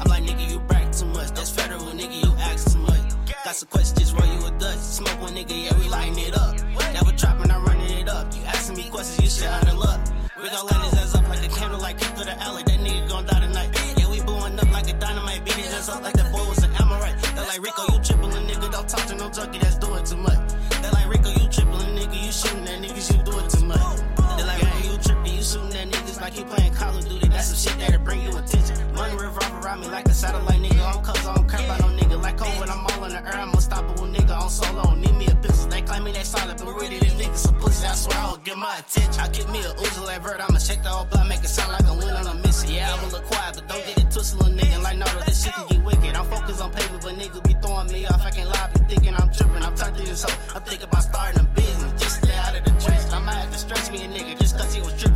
I'm like, nigga, you brag too much. That's federal, nigga, you ask too much. Got some questions, roll you a Dutch. Smoke one nigga, yeah, we lighting it up. Never dropping, I'm running it up. You asking me questions, you shit out of luck. We gon' light his ass up like a candle, like kick through the alley. That nigga gon' die tonight. Yeah, we blowing up like a dynamite. Beat his ass up like that boy was an Amorite. They like Rico, you tripping, little nigga. Don't talk to no junkie that's doing too much. They like Rico, you tripping, little nigga. You shooting at niggas, you doing too much. They like Rico, you tripping, you shooting at niggas like you playing Call of Duty. That's some shit that'll bring you attention. Money revolve around me like a satellite nigga. I'm cuz I don't care about no nigga. Like oh, when I'm all in the air, I'm unstoppable nigga. On solo, need me a pistol. They claim me they solid, but really these niggas some pussy. I swear I will get my attention. I give me a Uzi like Vert, I'ma shake the whole block, make it sound like I'm winning a mission. Yeah, I'm a little quiet, but don't get it twisted, little nigga. Like no, this shit can get wicked. I'm focused on paper, but niggas be throwing me off. I can't lie, be thinking I'm tripping. I'm turned to this hoe. I'm thinking about starting a business. Just stay out of the trench. I might have to stretch me a nigga just cause he was tripping.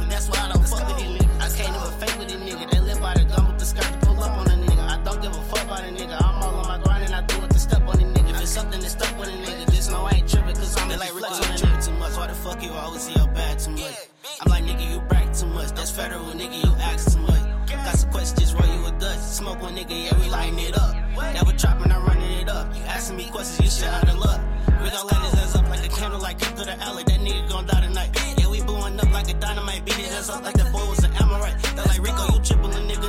Skirt to pull up on a nigga. I don't give a fuck about a nigga. I'm all on my grind and I do it to step on a nigga. If it's something that's stuck with a nigga, just know I ain't tripping cause I'm like flex on a nigga too much. Why the fuck you always see your bad too much? I'm like nigga, you brag too much. That's federal, nigga, you ask too much. Got some questions, roll you a Dutch. Smoke one nigga, yeah, we lighting it up. Never dropping, I'm running it up. You asking me questions, you shit out of luck. We gon' light his ass up like a candle, like kick through the alley. That nigga gon' die tonight. Yeah, we blowing up like a dynamite. Beat his ass up like that boy was an Amorite. They like Rico, you tripping, nigga.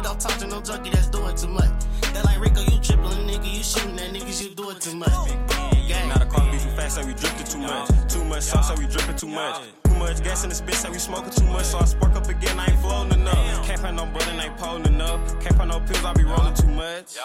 Don't talk to no junkie that's doing too much. They like Rico, you tripping, nigga. You shooting at niggas, you doing too much. Gang.
Now the car be too fast, so we drifting too much. Too much sauce, so we dripping too much. Too much gas in this bitch, so we smoking too much. So I spark up again, I ain't floating enough. Can't find no brother, ain't pulling enough. Can't find no pills, I be rolling too much.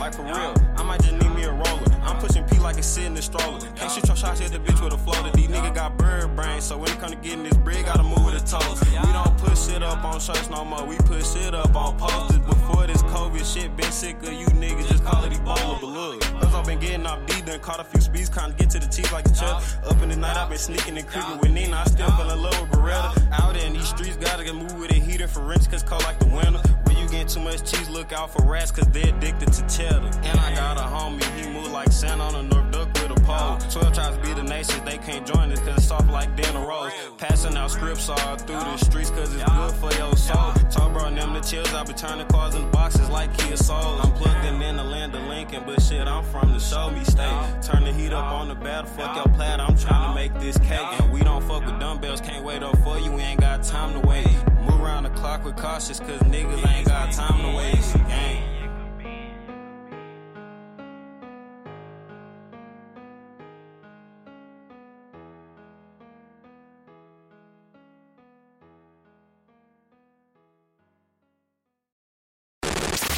Like for real, I might just need me a roller. I'm pushing P like it's sitting in stroller. Can't shoot your shots, hit the bitch with a floater. These niggas got bird brains, so when it come to getting this bread, gotta move with the toes. We don't put shit up on shirts no more, we put shit up on posters. Before this COVID shit, been sick of you niggas, just call it Ebola. But look, cause I've been getting off D, done caught a few speeds, kinda get to the cheese like a chuck. Up in the night, I've been sneaking and creeping with Nina, I still fell in love with Beretta. Out in these streets, gotta get move with a heater for rents, cause cold like the winter. When you get too much cheese, look out for rats, cause they addicted to cheddar. And I got a homie, he move like sand on a North With a pole. 12 tries to be the nations, they can't join us, cause it's soft like dinner rolls. Passing out scripts all through the streets, cause it's good for your soul. Told bro, them the chills, I be turning cars in the boxes like Kia Soul. I'm plugged in in the land of Lincoln, but shit, I'm from the show me state. Turn the heat up on the battle, fuck your plat, I'm trying to make this cake. And we don't fuck with dumbbells, can't wait up for you, we ain't got time to wait. Move around the clock with cautious, cause niggas ain't got time to waste. Gang.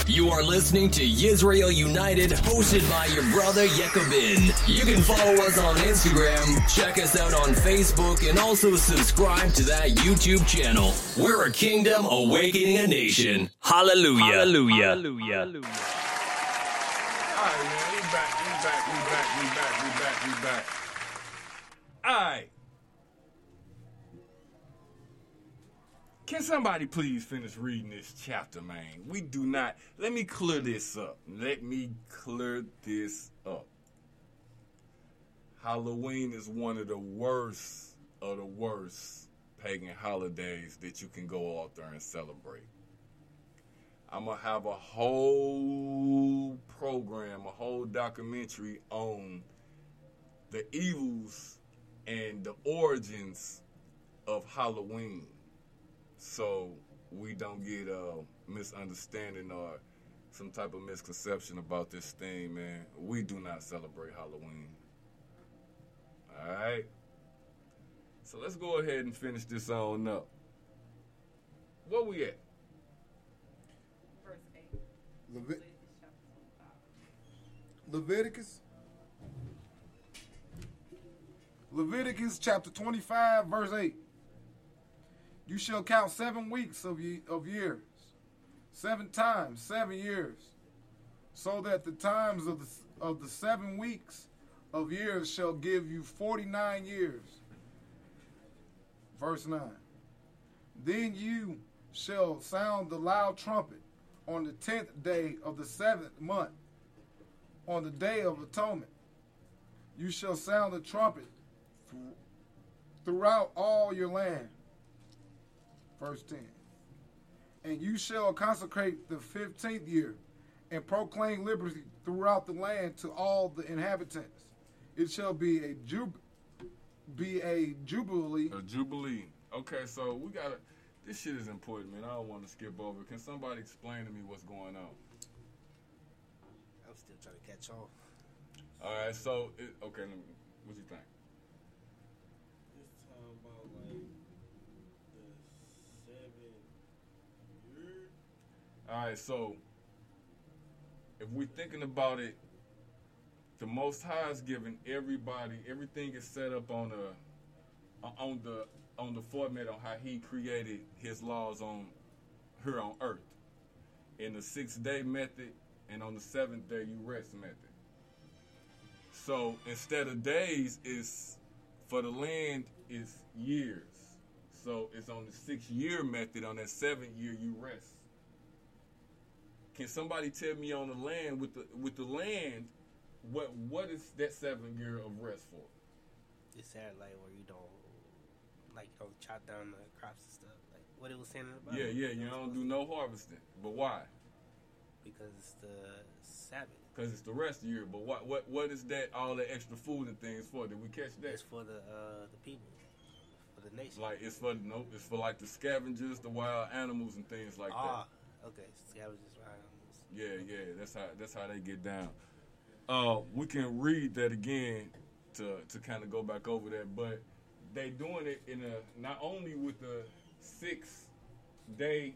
You are listening to Yisrael United, hosted by your brother Yekobin. You can follow us on Instagram, check us out on Facebook, and also subscribe to that YouTube channel. We're a kingdom awakening a nation. Hallelujah. Hallelujah. Hallelujah.
All right, man. We back. We back. We back. We back. We back. We back. All right. Can somebody please finish reading this chapter, man? We do not. Let me clear this up. Let me clear this up. Halloween is one of the worst of the worst pagan holidays that you can go out there and celebrate. I'm gonna have a whole program, a whole documentary on the evils and the origins of Halloween, so we don't get a misunderstanding or some type of misconception about this thing, man. We do not celebrate Halloween. All right. So let's go ahead and finish this on up. Where we at?
Verse 8.
Levit- Leviticus. Leviticus chapter 25, verse 8. You shall count seven weeks of, ye- of years, seven times, seven years, so that the times of the, of the seven weeks of years shall give you 49 years. Verse 9. Then you shall sound the loud trumpet on the tenth day of the seventh month, on the day of atonement. You shall sound the trumpet th- throughout all your land. Verse 10. And you shall consecrate the fifteenth year and proclaim liberty throughout the land to all the inhabitants. It shall be a jub- be a jubilee.
A jubilee. Okay, so we gotta. This shit is important, man. I don't want to skip over. Can somebody explain to me what's going on?
I'm still trying to catch on.
All right, so it, okay, me, what do you think?
It's talking about like the seven years.
All right, so if we're thinking about it, the Most High is giving everybody everything is set up on a on the on the format on how He created His laws on here on Earth, in the six day method and on the seventh day you rest method. So instead of days, is for the land is years. So it's on the six year method. On that seventh year, you rest. Can somebody tell me on the land with the with the land, what what is that seven year of rest for?
It's that like where you don't, like you don't chop down the crops and stuff. Like what it was saying about.
Yeah, yeah, you don't do no harvesting. But why?
Because it's the Sabbath.
Because it's the rest year. But what what what is that? All the extra food and things for? Did we catch that?
It's for the uh, the people, for the nation.
Like it's for nope. It's for like the scavengers, the wild animals, and things like that.
ah, okay. Scavengers.
Yeah, yeah. That's how that's how they get down. Uh, we can read that again to to kind of go back over that, but they doing it in a not only with the six day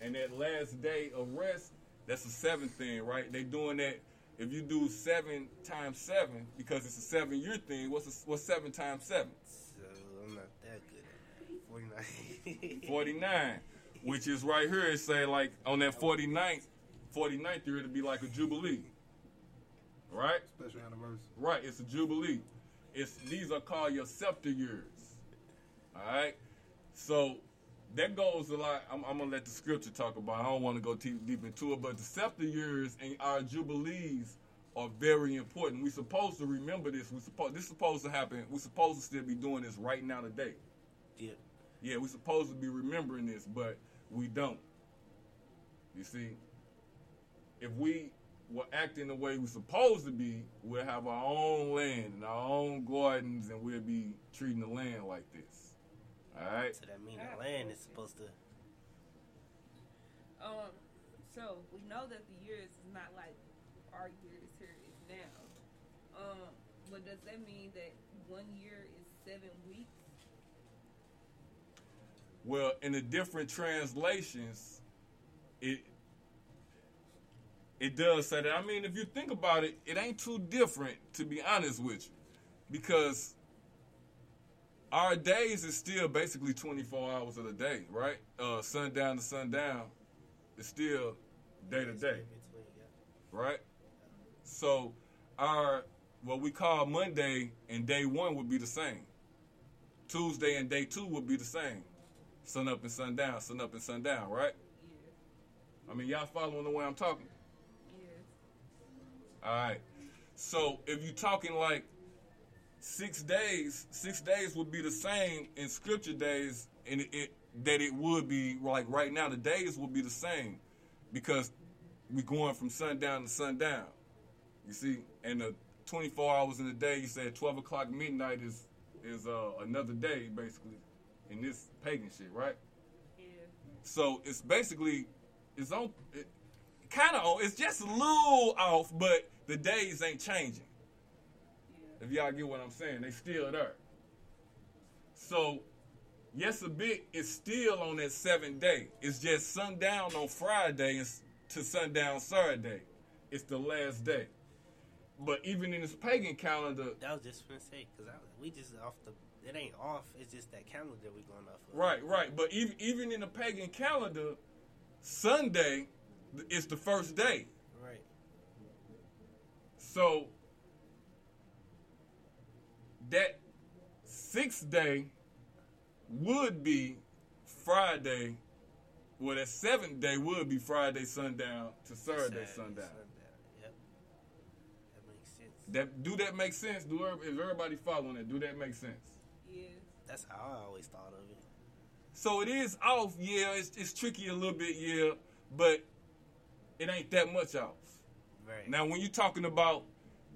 and that last day of rest. That's the seventh thing, right? They doing that. If you do seven times seven, because it's a seven year thing, what's a, what's seven times seven?
So I'm not that good at. 49.
49, which is right here. It say like on that 49th, 49th year, it'll be like a jubilee, right?
Special anniversary.
Right, it's a jubilee. It's these are called your scepter years. All right, so that goes a lot. I'm, I'm gonna let the scripture talk about. it. I don't want to go too deep into it, but the scepter years and our jubilees are very important. We're supposed to remember this. We supposed this is supposed to happen. We're supposed to still be doing this right now today.
Yeah.
Yeah, we supposed to be remembering this, but we don't. You see, if we were acting the way we're supposed to be, we'll have our own land and our own gardens, and we'll be treating the land like this. All right.
So that means the land is supposed to.
Um, so we know that the years is not like our years here is now. Um, but does that mean that one year is seven weeks?
Well, in the different translations, it It does say that. I mean, if you think about it, it ain't too different, to be honest with you, because our days is still basically 24 hours of the day, right? Uh, sundown to sundown is still day to day, right? So our what we call Monday and day one would be the same. Tuesday and day two would be the same. Sun up and sundown, sun up and sundown, right? I mean, y'all following the way I'm talking? All right. So if you're talking like six days, six days would be the same in scripture days, and it, it that it would be like right now. The days would be the same because we're going from sundown to sundown. You see, and the 24 hours in the day. You said 12 o'clock midnight is is uh, another day basically in this pagan shit, right?
Yeah.
So it's basically it's on it, kind of it's just a little off, but the days ain't changing. If y'all get what I'm saying, they still there. So yes, a bit is still on that seventh day. It's just sundown on Friday and to sundown Saturday. It's the last day. But even in this pagan calendar,
That was just gonna say because we just off the. It ain't off. It's just that calendar we going off of.
Right, right. But even even in the pagan calendar, Sunday is the first day.
Right.
So that sixth day would be Friday. Well, that seventh day would be Friday sundown to Saturday sundown.
Yep. That makes sense.
That do that make sense? Do every- is everybody following it? Do that make sense?
Yeah.
That's how I always thought of it.
So it is off, yeah. It's, it's tricky a little bit, yeah, but it ain't that much off.
Right.
Now, when you're talking about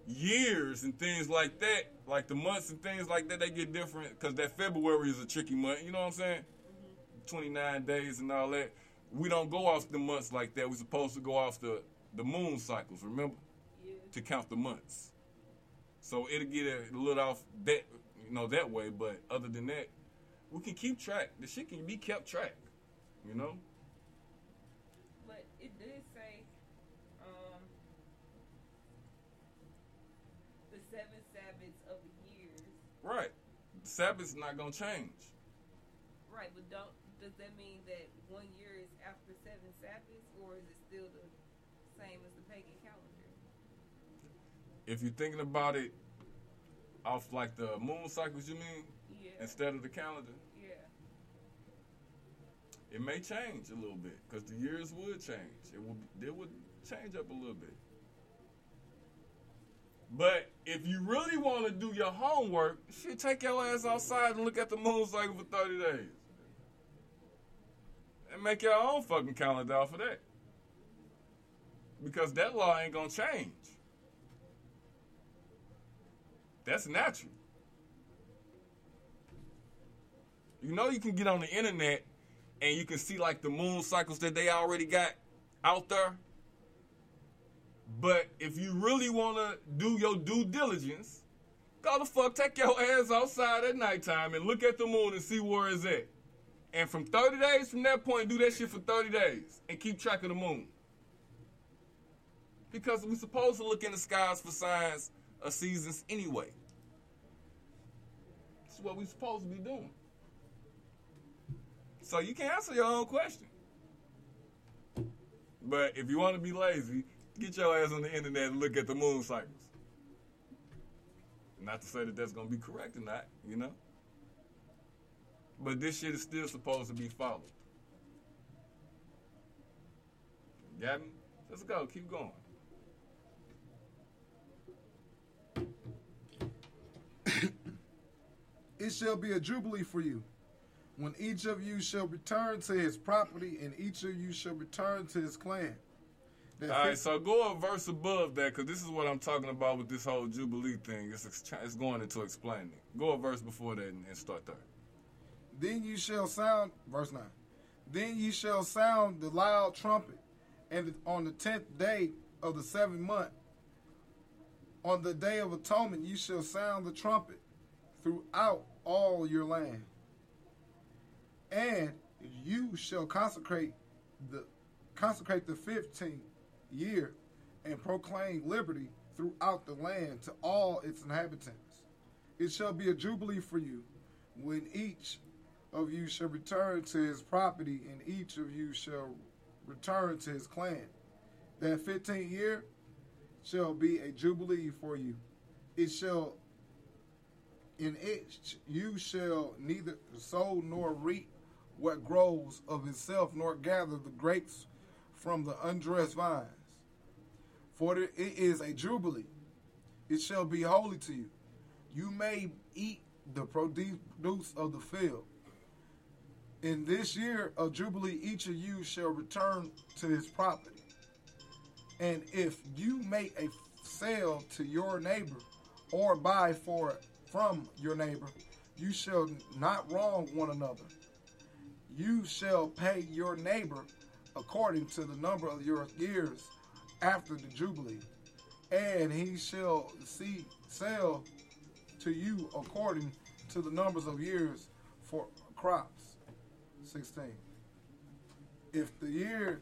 years and things like that, like the months and things like that, they get different because that February is a tricky month. You know what I'm saying? Mm-hmm. 29 days and all that. We don't go off the months like that. We're supposed to go off the, the moon cycles, remember? Yeah. To count the months. So it'll get a little off that, you know, that way. But other than that, we can keep track. The shit can be kept track, you know?
But it did say um, the seven Sabbaths of the
Right. Sabbath's not going to change.
Right, but don't does that mean that one year is after seven Sabbaths, or is it still the same as the pagan calendar?
if you're thinking about it off like the moon cycles, you mean?
Yeah.
Instead of the calendar,
Yeah.
it may change a little bit because the years would change. It would it would change up a little bit. But if you really want to do your homework, shit, take your ass outside and look at the moon cycle for 30 days. And make your own fucking calendar of that. Because that law ain't gonna change. That's natural. You know you can get on the internet and you can see like the moon cycles that they already got out there. But if you really want to do your due diligence, go the fuck, take your ass outside at nighttime and look at the moon and see where it's at. And from 30 days from that point, do that shit for 30 days and keep track of the moon. Because we're supposed to look in the skies for signs of seasons anyway. That's what we're supposed to be doing. So you can answer your own question. But if you want to be lazy, get your ass on the internet and look at the moon cycles. Not to say that that's going to be correct or not, you know? But this shit is still supposed to be followed. Got me? Let's go. Keep going.
It shall be a jubilee for you, when each of you shall return to his property, and each of you shall return to his clan.
All right, so go a verse above that because this is what I'm talking about with this whole Jubilee thing. It's, it's going into explaining. Go a verse before that and, and start there.
Then you shall sound, verse 9. Then you shall sound the loud trumpet, and on the tenth day of the seventh month, on the day of atonement, you shall sound the trumpet throughout all your land. And you shall consecrate the consecrate the fifteenth year
and proclaim liberty throughout the land to all its inhabitants. It shall be a jubilee for you when each of you shall return to his property, and each of you shall return to his clan. That 15th year shall be a jubilee for you. It shall, in it you shall neither sow nor reap what grows of itself, nor gather the grapes from the undressed vines. For it is a jubilee. It shall be holy to you. You may eat the produce of the field. In this year of Jubilee, each of you shall return to his property. And if you make a sale to your neighbor or buy for from your neighbor, you shall not wrong one another. You shall pay your neighbor according to the number of your years after the Jubilee, and he shall see sell to you according to the numbers of years for crops. 16. If the years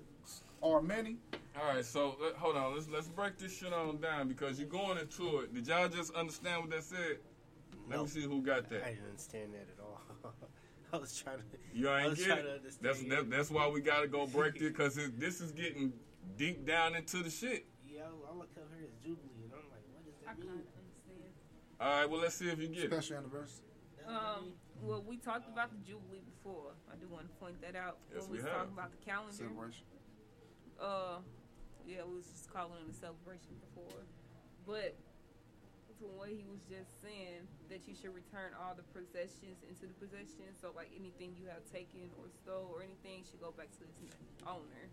are many,
All right, so let, hold on. Let's let's break this shit on down because you're going into it. Did y'all just understand what that said? Let
No.
me see who got that.
I didn't understand that at all. I was trying to.
You
I
ain't
was
get
trying to
it.
understand.
That's that, that's why we gotta go break it because this is getting deep down into the shit.
Yeah, all I kept hearing is Jubilee, and I'm like, what does that
I
mean?
kind of understand.
All right, well let's see if you get it.
special anniversary.
Um, well, we talked about the Jubilee before. I do want to point that out.
Yes,
when we,
we
was
have.
talking about the calendar.
Celebration.
Uh, yeah, we was just calling it a celebration before. But from what he was just saying, that you should return all the possessions into the possession. So, like anything you have taken or stole or anything should go back to its owner.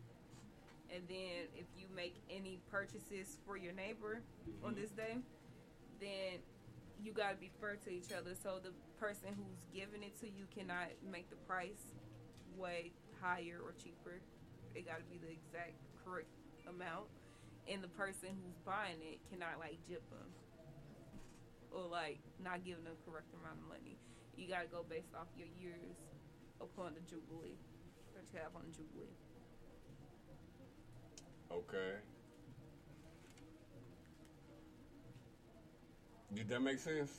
And then if you make any purchases for your neighbor on this day, then you got to be fair to each other. So the person who's giving it to you cannot make the price way higher or cheaper. It got to be the exact correct amount. And the person who's buying it cannot like jip them or like not giving the correct amount of money. You got to go based off your years upon the jubilee that you have on the jubilee.
Okay. Did that make sense?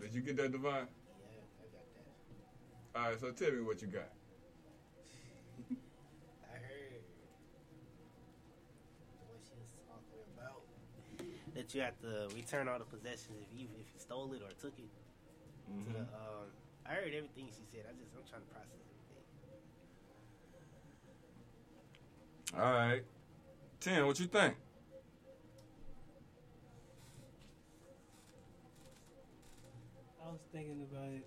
Did you get that, Divine?
Yeah, I got that.
All right, so tell me what you got.
I heard what she was talking about. That you have to return all the possessions if you if you stole it or took it. To the,
Mhm.
um, I heard everything she said. I just I'm trying to process everything.
All right. Ten, what you think?
I was thinking about it,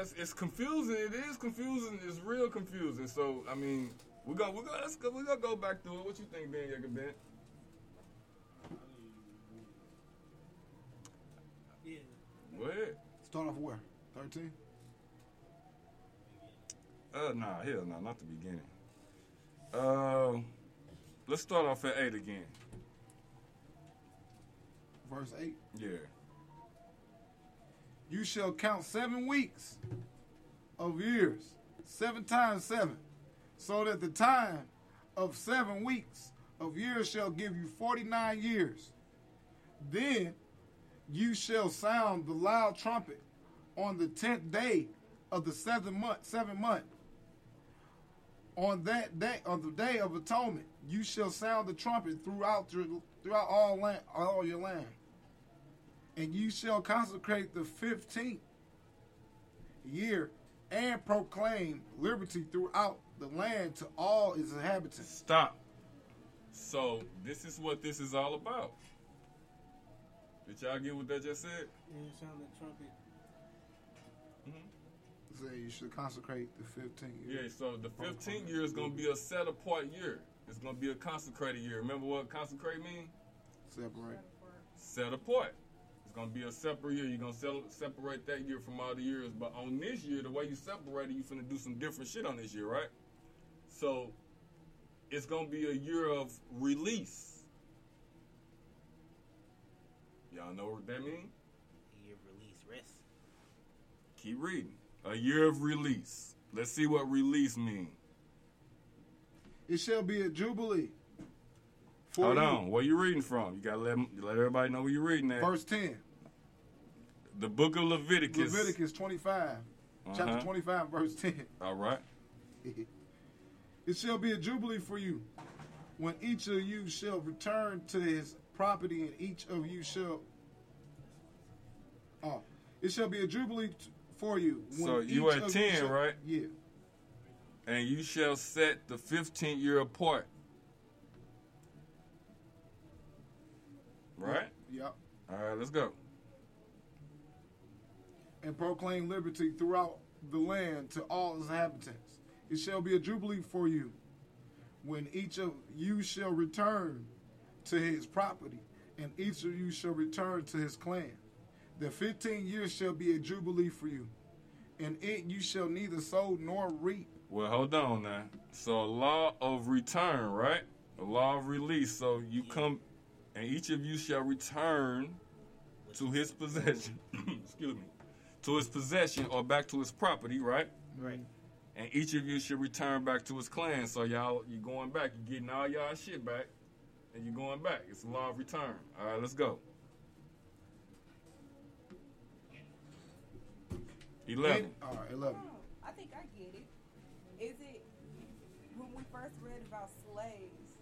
that's it's confusing. It is confusing. It's real confusing. So, I mean, we're gonna we're gonna let's go, we're gonna go back through it. What you think, Ben Yeager Ben?
yeah.
Go ahead.
Start off where? 13?
Uh, nah, hell no, not the beginning. Um, let's start off at eight again.
Verse 8.
Yeah.
You shall count seven weeks of years, seven times seven, so that the time of seven weeks of years shall give you 49 years. Then you shall sound the loud trumpet on the tenth day of the seventh month, seventh month. On that day, on the day of atonement, you shall sound the trumpet throughout your, throughout all land, all your land and you shall consecrate the fifteenth year and proclaim liberty throughout the land to all its inhabitants.
Stop. So this is what this is all about. Did y'all get what that just said?
Yeah, you sound the trumpet. Mm-hmm.
Say you should consecrate the fifteenth year.
Yeah. So the 15th year is gonna be a set apart year. It's gonna be a consecrated year. Remember what consecrate means?
Separate.
Set apart. It's gonna be a separate year. You're gonna sel- separate that year from all the years. But on this year, the way you separate it, you finna do some different shit on this year, right? So it's gonna be a year of release. Y'all know what that means?
A year of release, rest.
Keep reading. A year of release. Let's see what release means.
It shall be a jubilee.
Hold
you.
on. Where you reading from? You gotta let let everybody know where you're reading at.
Verse 10.
The book of Leviticus.
Leviticus 25.
Uh-huh.
Chapter 25, verse 10.
All right.
It shall be a jubilee for you when each of you shall return to his property, and each of you shall. Oh, it shall be a jubilee t- for you. When
So you at
of
10,
shall-
right?
Yeah.
And you shall set the 15th year apart. Right?
Yep.
All right, let's go.
And proclaim liberty throughout the land to all its inhabitants. It shall be a jubilee for you when each of you shall return to his property, and each of you shall return to his clan. The fifteen years shall be a jubilee for you. and it you shall neither sow nor reap.
Well, hold on now. So a law of return, right? A law of release. So you come, and each of you shall return to his possession. Excuse me. To his possession or back to his property, right?
Right.
And each of you should return back to his clan. So y'all, you're going back. You're getting all y'all shit back, and you're going back. It's a law of return. All right, let's go. Eleven.
All right, eleven.
Oh, I think I get it. Is it when we first read about slaves?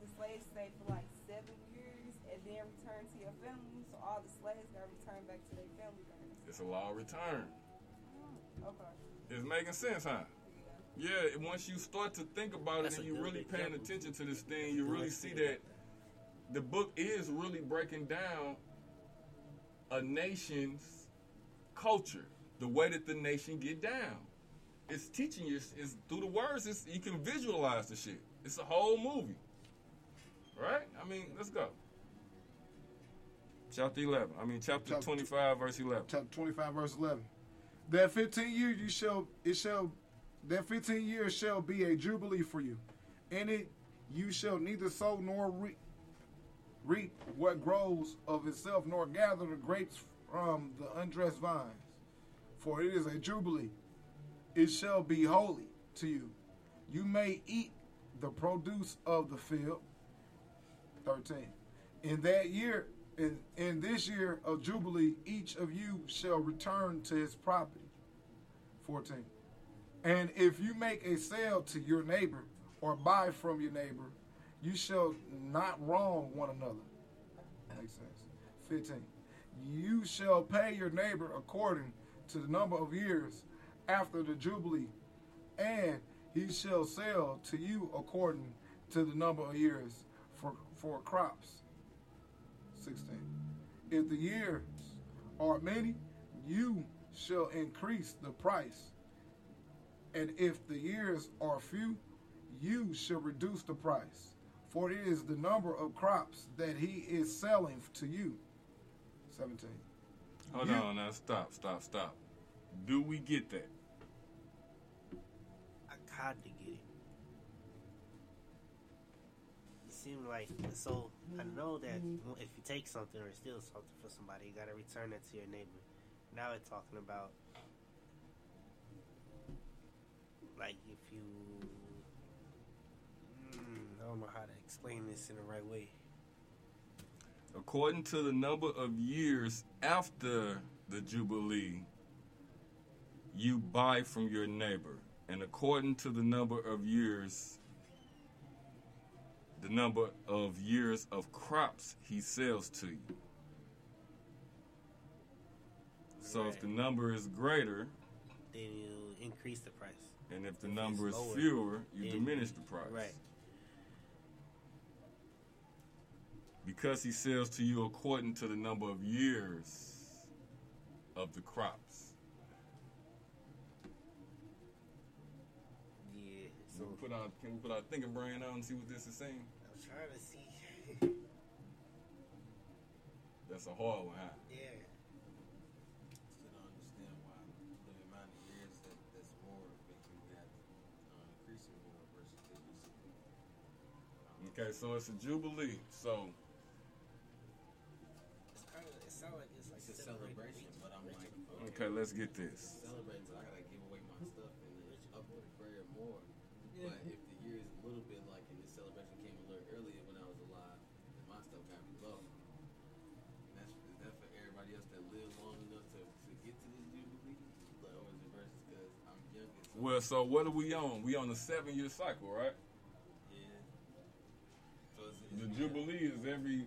The slaves stayed for like seven years and then returned to your family, so all the slaves got returned back to their family. members.
It's a law of return.
Mm, okay.
It's making sense, huh? Yeah, once you start to think about
That's
it and you
good
really paying
example.
attention to this thing, you really see that the book is really breaking down a nation's culture, the way that the nation get down. It's teaching you, it's, it's through the words, it's, you can visualize the shit. It's a whole movie. Right? I mean, let's go. Chapter 11. I mean, chapter
Chapter-
25, verse 11.
chapter 25 verse 11 that 15 years you shall it shall that 15 years shall be a jubilee for you in it you shall neither sow nor reap, reap what grows of itself nor gather the grapes from the undressed vines for it is a jubilee it shall be holy to you you may eat the produce of the field 13 in that year in, in this year of jubilee each of you shall return to his property. 14 and if you make a sale to your neighbor or buy from your neighbor you shall not wrong one another. Makes sense. 15 you shall pay your neighbor according to the number of years after the jubilee and he shall sell to you according to the number of years for for crops 16. If the years are many, you shall increase the price. And if the years are few, you shall reduce the price. For it is the number of crops that he is selling to you. 17.
Hold
You-
on now. Stop, stop, stop. Do we get that?
I kind seemed like so. I know that if you take something or steal something from somebody, you gotta return it to your neighbor. Now it's talking about like if you. Mm, I don't know how to explain this in the right way.
According to the number of years after the Jubilee, you buy from your neighbor. And according to the number of years, the number of years of crops he sells to you. So if the number is greater,
Then you increase the price.
and if the
If
number is
lower,
fewer, you diminish the price.
Right.
Because he sells to you according to the number of years of the crops.
Yeah.
So
So
we put our can we put our thinking brain on and see what this is saying?
I'm trying to see.
That's a hard one, huh?
Yeah.
Still don't understand why the amount of years that that's more making you have to uh, increase it
Okay, so it's a jubilee. So
It's kind of, it sounds like it's like
It's a celebration, but I'm like,
okay, let's get this.
Celebrating, so I gotta give away my stuff and then up the prayer more.
Yeah.
But if the year is a little bit like, and this celebration came a little earlier when I was alive, then my stuff gotta be low. And that's is that for everybody else that lived long enough to, to get to this jubilee, like, or is it versus because I'm youngest?
Well, so what are we on? We on the seven year cycle, right?
Yeah. So it's,
The jubilee is every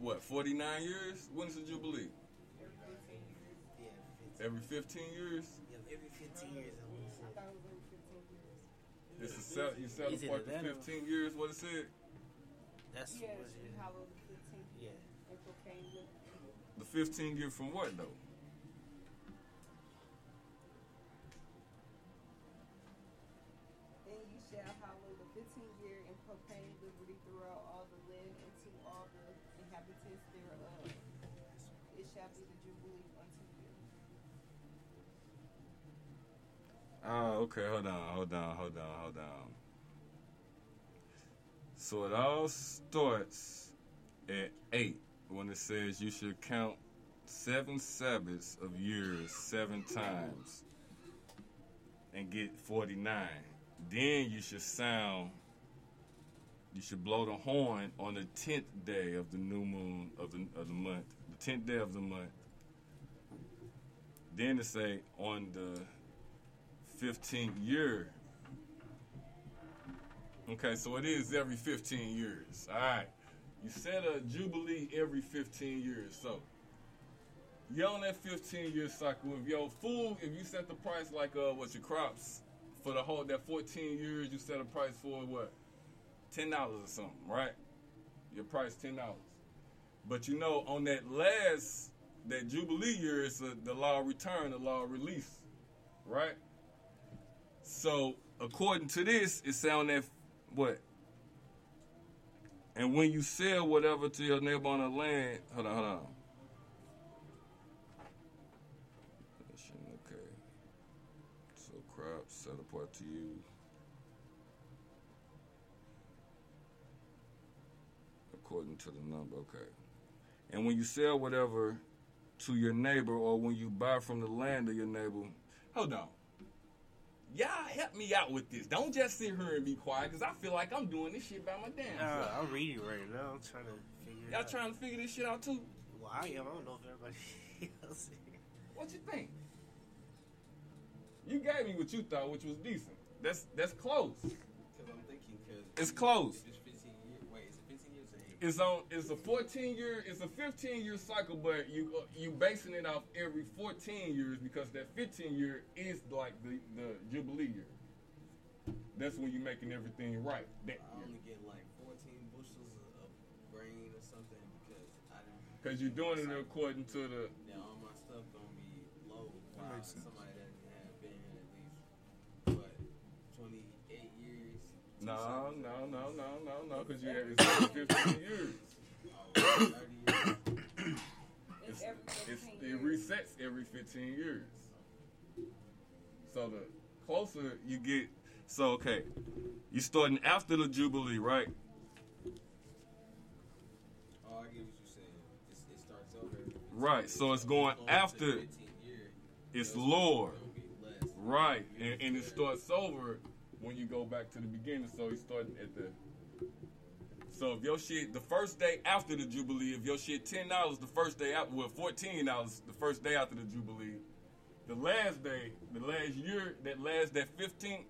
what forty nine years. When is the jubilee?
Yeah,
Every fifteen years.
yeah, every 15 years. I want to say.
It's a cel- you
Either
celebrate the fifteen years. What it said?
That's
Yeah,
what it is.
Hollow the 15th.
Yeah.
The
The fifteen year from what though? Oh, okay. Hold on, hold on, hold on, hold on. So it all starts at eight when it says you should count seven Sabbaths of years seven times and get 49. Then you should sound, you should blow the horn on the 10th day of the new moon of the, of the month, the 10th day of the month. Then it say on the 15th year. Okay, so it is every 15 years. All right. You set a jubilee every 15 years. So you're on that 15 year cycle. If your food, if you set the price like uh what your crops for the whole that 14 years, you set a price for what? Ten dollars or something, right? Your price ten dollars. But you know, on that last that jubilee year, it's a, the law of return, the law of release, right? So according to this, it on that what? And when you sell whatever to your neighbor on the land, hold on, hold on. Okay. So crops set apart to you. According to the number, okay. And when you sell whatever to your neighbor or when you buy from the land of your neighbor, hold on. Y'all help me out with this. Don't just sit here and be quiet because I feel like I'm doing this shit by my damn
Nah,
self.
I'm reading right now. I'm trying to figure
Y'all
out.
trying to figure this shit out too?
Well, I am. I don't know if everybody else is.
What you think? You gave me what you thought, which was decent. That's that's close.
Because I'm thinking, because
It's close.
If it's 15 years, wait, is it 15 years or 8?
It's on. It's a 14 year. It's a 15 year cycle, but you uh, you basing it off every 14 years because that 15 year is like the the jubilee year. That's when you're making everything right. That
I
year.
only get like 14 bushels of grain or something because I didn't.
Because you're doing it according to the.
Now all my stuff gonna be low.
That
While
makes sense.
somebody that have been here at least what 28 years. two
No, no, no, no, no, no. Because you have it's every 15 years.
30 years.
It's, it's, it resets every 15 years. So the closer you get, so okay, you starting after the jubilee, right?
Oh, I get what you're saying. It's, it starts over.
Right. So it's going
Going
after.
the 15th
It's
it's
lower.
gonna be less.
Right, and, and it starts over when you go back to the beginning. So you starting at the. So if your shit the first day after the jubilee, if your shit ten dollars the first day after, well fourteen dollars the first day after the jubilee, the last day, the last year, that last that fifteenth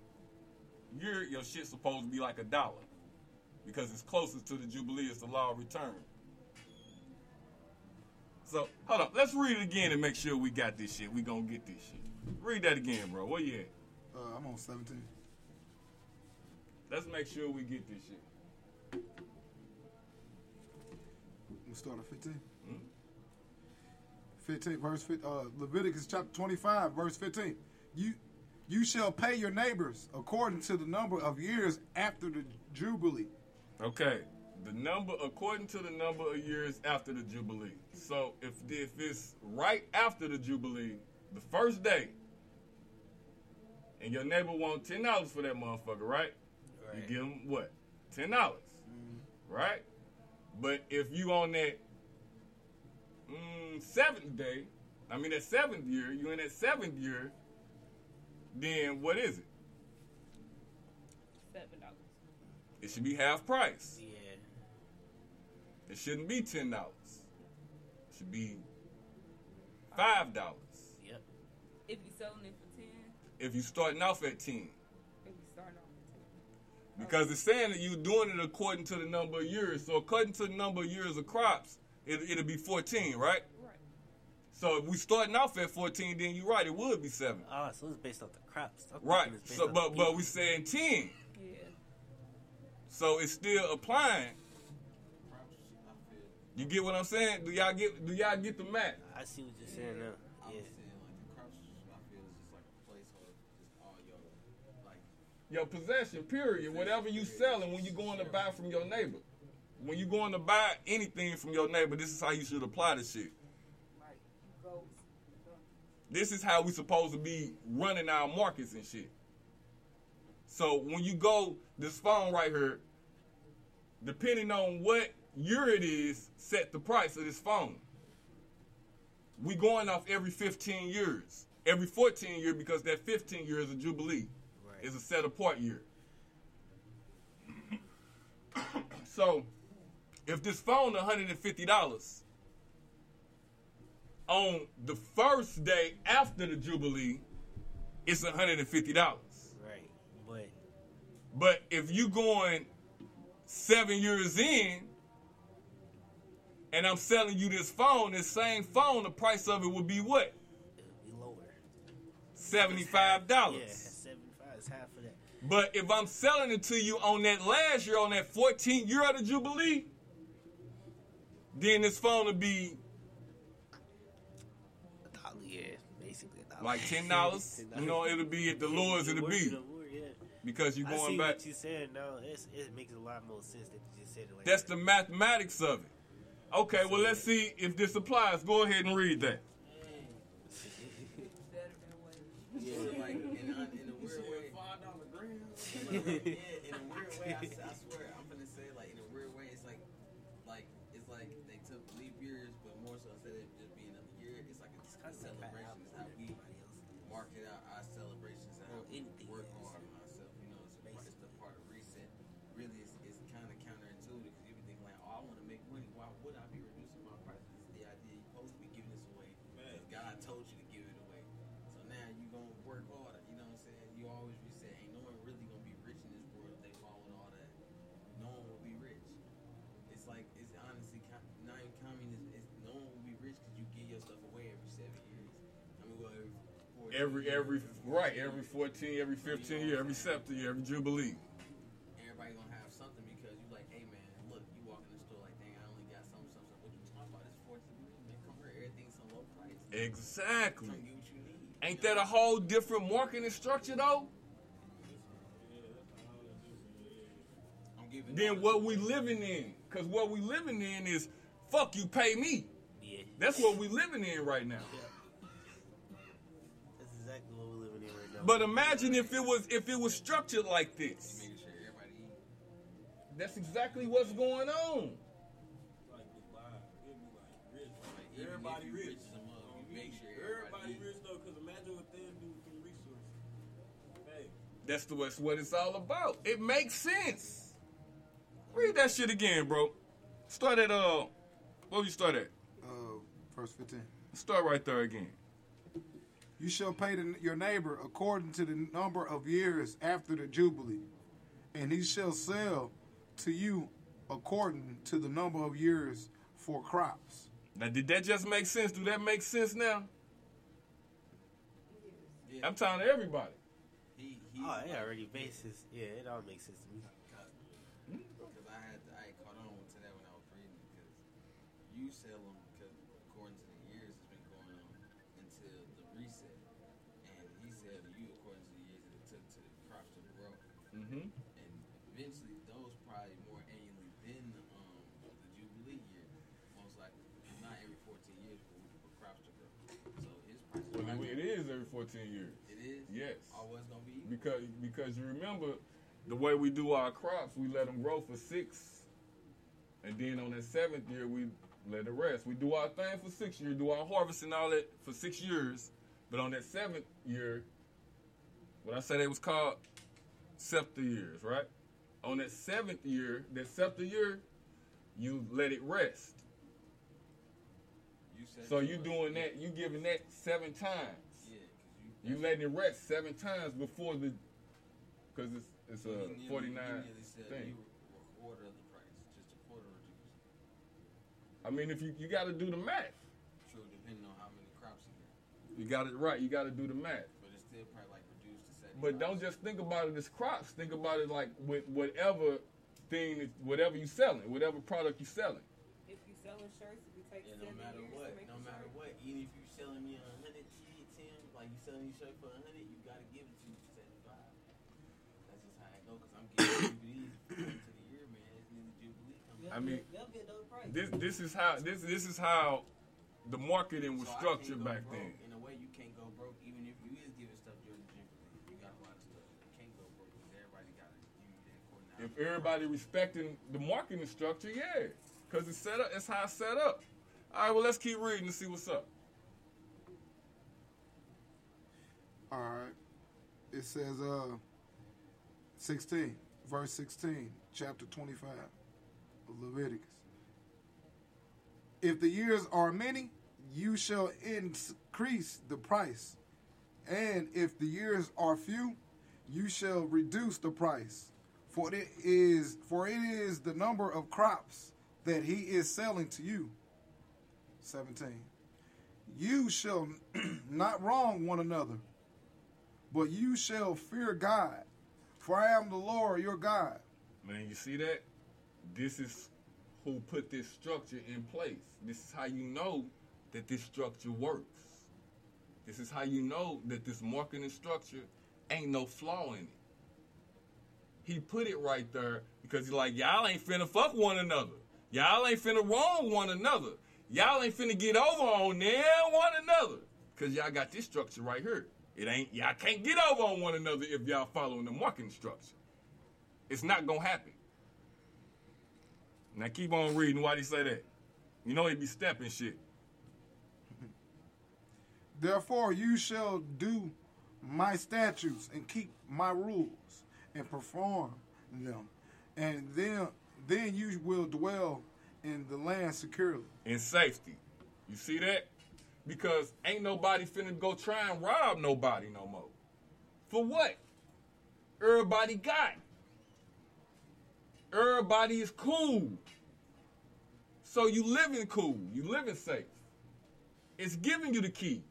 year, your shit's supposed to be like a dollar, because it's closest to the jubilee. It's the law of return. So hold up, let's read it again and make sure we got this shit. We gonna get this shit. Read that again, bro. Where you at?
Uh, I'm on 17.
Let's make sure we get this shit.
We start at 15.
Hmm?
15 verse 15, uh, Leviticus chapter 25 verse 15. You you shall pay your neighbors according to the number of years after the jubilee.
Okay. The number according to the number of years after the jubilee. So if if it's right after the jubilee, the first day, and your neighbor want ten dollars for that motherfucker, right? You give them what? Ten dollars. right? But if you on that mm, seventh day, I mean that seventh year, you in that seventh year, then what is it?
Seven dollars.
It should be half price.
Yeah.
It shouldn't be ten dollars. It should be five dollars.
Yep.
If you selling it for ten,
If you starting off at ten. Because it's saying that you're doing it according to the number of years. So according to the number of years of crops, it, it'll be 14, right?
Right.
So if we starting off at 14, then you're right, it would be seven.
Oh, so it's based off the crops. I'm
Right.
thinking it's based
So, but
the
but we saying 10.
Yeah.
So it's still applying. You get what I'm saying? Do y'all get do y'all get the math?
I see what you're saying now.
Your
possession, period. Whatever you selling when you're going to buy from your neighbor. When you're going to buy anything from your neighbor, this is how you should apply this shit. This is how we supposed to be running our markets and shit. So when you go this phone right here, depending on what year it is, set the price of this phone. We going off every 15 years. Every 14 year because that 15 year is a jubilee. Is a set apart year. so if this phone $150 on the first day after the jubilee, it's $150.
Right. But
But if you going seven years in, and I'm selling you this phone, this same phone, the price of it would be what?
it'll be lower.
Seventy-five dollars.
Yeah,
But if I'm selling it to you on that last year, on that 14th year of the Jubilee, then this phone would be
A dollar, yeah, basically a dollar.
like ten dollars. you know, it'll be at the lowest it'll
Worse
be
than yeah.
because you're
I
going
see
back.
what you said. No, it's, it makes a lot more sense that you just said it like
That's
that.
the mathematics of it. Okay, well let's see if this applies. Go ahead and read that.
Better than what.
Yeah, like in, a- in a weird way. Five dollar grams. Yeah, in a weird way. I, Every every
right, every 14, every 15 year, every septa year, every jubilee.
Everybody gonna have something because you like, hey man, look, you walk in the store like, dang, I only got some something, something. What you talking about? It's 14 man. Come here, everything's so low price.
Exactly.
Come get what you need.
Ain't that a whole different marketing structure though?
I'm
Than what we living in. Cause what we living in is fuck you pay me.
Yeah.
That's what we living in right now.
That's
But imagine if it was if it was structured like this.
Making sure everybody eat.
That's exactly what's going on.
Like Dubai, it'd be like rich.
Like, even
everybody rich.
rich as a mug, you make sure
everybody
everybody
rich though, because imagine what they'll do with them resources. Hey,
That's the what's what it's all about. It makes sense. Read that shit again, bro. Start at uh where we start at?
Uh, first 15.
Start right there again.
You shall pay the, your neighbor according to the number of years after the Jubilee, and he shall sell to you according to the number of years for crops.
Now did that just make sense? Do that make sense now?
Yeah.
I'm telling everybody.
He, he's
Oh, it
like-
already basis. Yeah, it all makes sense to me.
Because I had I caught on to that when I was reading because you sell them because according to the years it's been going on until the reset, and he said to you according to the years that it took to the crops to grow,
Mm-hmm.
and eventually those probably more annually than the um the jubilee year, most likely not every 14 years for, for crops to grow. So his price.
Well, it is every 14 years.
It is.
Yes.
Oh, Always gonna be.
Because because you remember the way we do our crops, we let them grow for six And then on that seventh year, we let it rest. We do our thing for six years, do our harvest and all that for six years. But on that seventh year, what I said it was called scepter years, right? On that seventh year, that scepter year, you let it rest.
You said
So you doing that, you giving that seven times.
Yeah, 'cause you.
You letting it rest seven times before the, because it's it's a
nearly-
forty
you
nine
nearly said
thing.
You were a quarter of the price, just a quarter reduced.
I mean, if you you got to do the math,
True, depending on how many crops you get.
you got it right. You got to do the math.
But it's still probably like reduced to seventy.
But don't just think about it as crops. Think about it like with whatever thing, whatever you selling, whatever product you're selling.
If you selling shirts, if you take
Yeah, no
seven
matter
years
what, selling your shirt for a hundred, you gotta give it to me for seventy five. That's just how I go, cause I'm getting jubilees to the year, man. It's nearly jubilee coming.
I mean,
They'll get those prices.
this this is how this this is how the marketing was
So
structured back
broke.
then.
In a way, you can't go broke, even if you is giving stuff during the jubilee. You got a lot of stuff. You can't go broke because everybody got to give you that according
If everybody respecting the marketing structure, yeah, because it's set up. It's how it's set up. All right, well let's keep reading and see what's up.
All right. It says, uh, 16, verse 16, chapter 25 of Leviticus. If the years are many, you shall increase the price. And if the years are few, you shall reduce the price. For it is for it is the number of crops that he is selling to you. 17. You shall not wrong one another, but you shall fear God, for I am the Lord your God.
Man, you see that? This is who put this structure in place. This is how you know that this structure works. This is how you know that this marketing structure ain't no flaw in it. He put it right there because he's like, y'all ain't finna fuck one another. Y'all ain't finna wrong one another. Y'all ain't finna get over on them one another. Cause y'all got this structure right here. It ain't y'all can't get over on one another if y'all following the marketing structure. It's not gonna happen. Now keep on reading. Why'd he say that? You know he be stepping shit.
Therefore you shall do my statutes and keep my rules and perform them, and then then you will dwell in the land securely.
in safety. You see that? Because ain't nobody finna go try and rob nobody no more. For what? Everybody got. Everybody is cool. So you living cool. You living safe. It's giving you the key.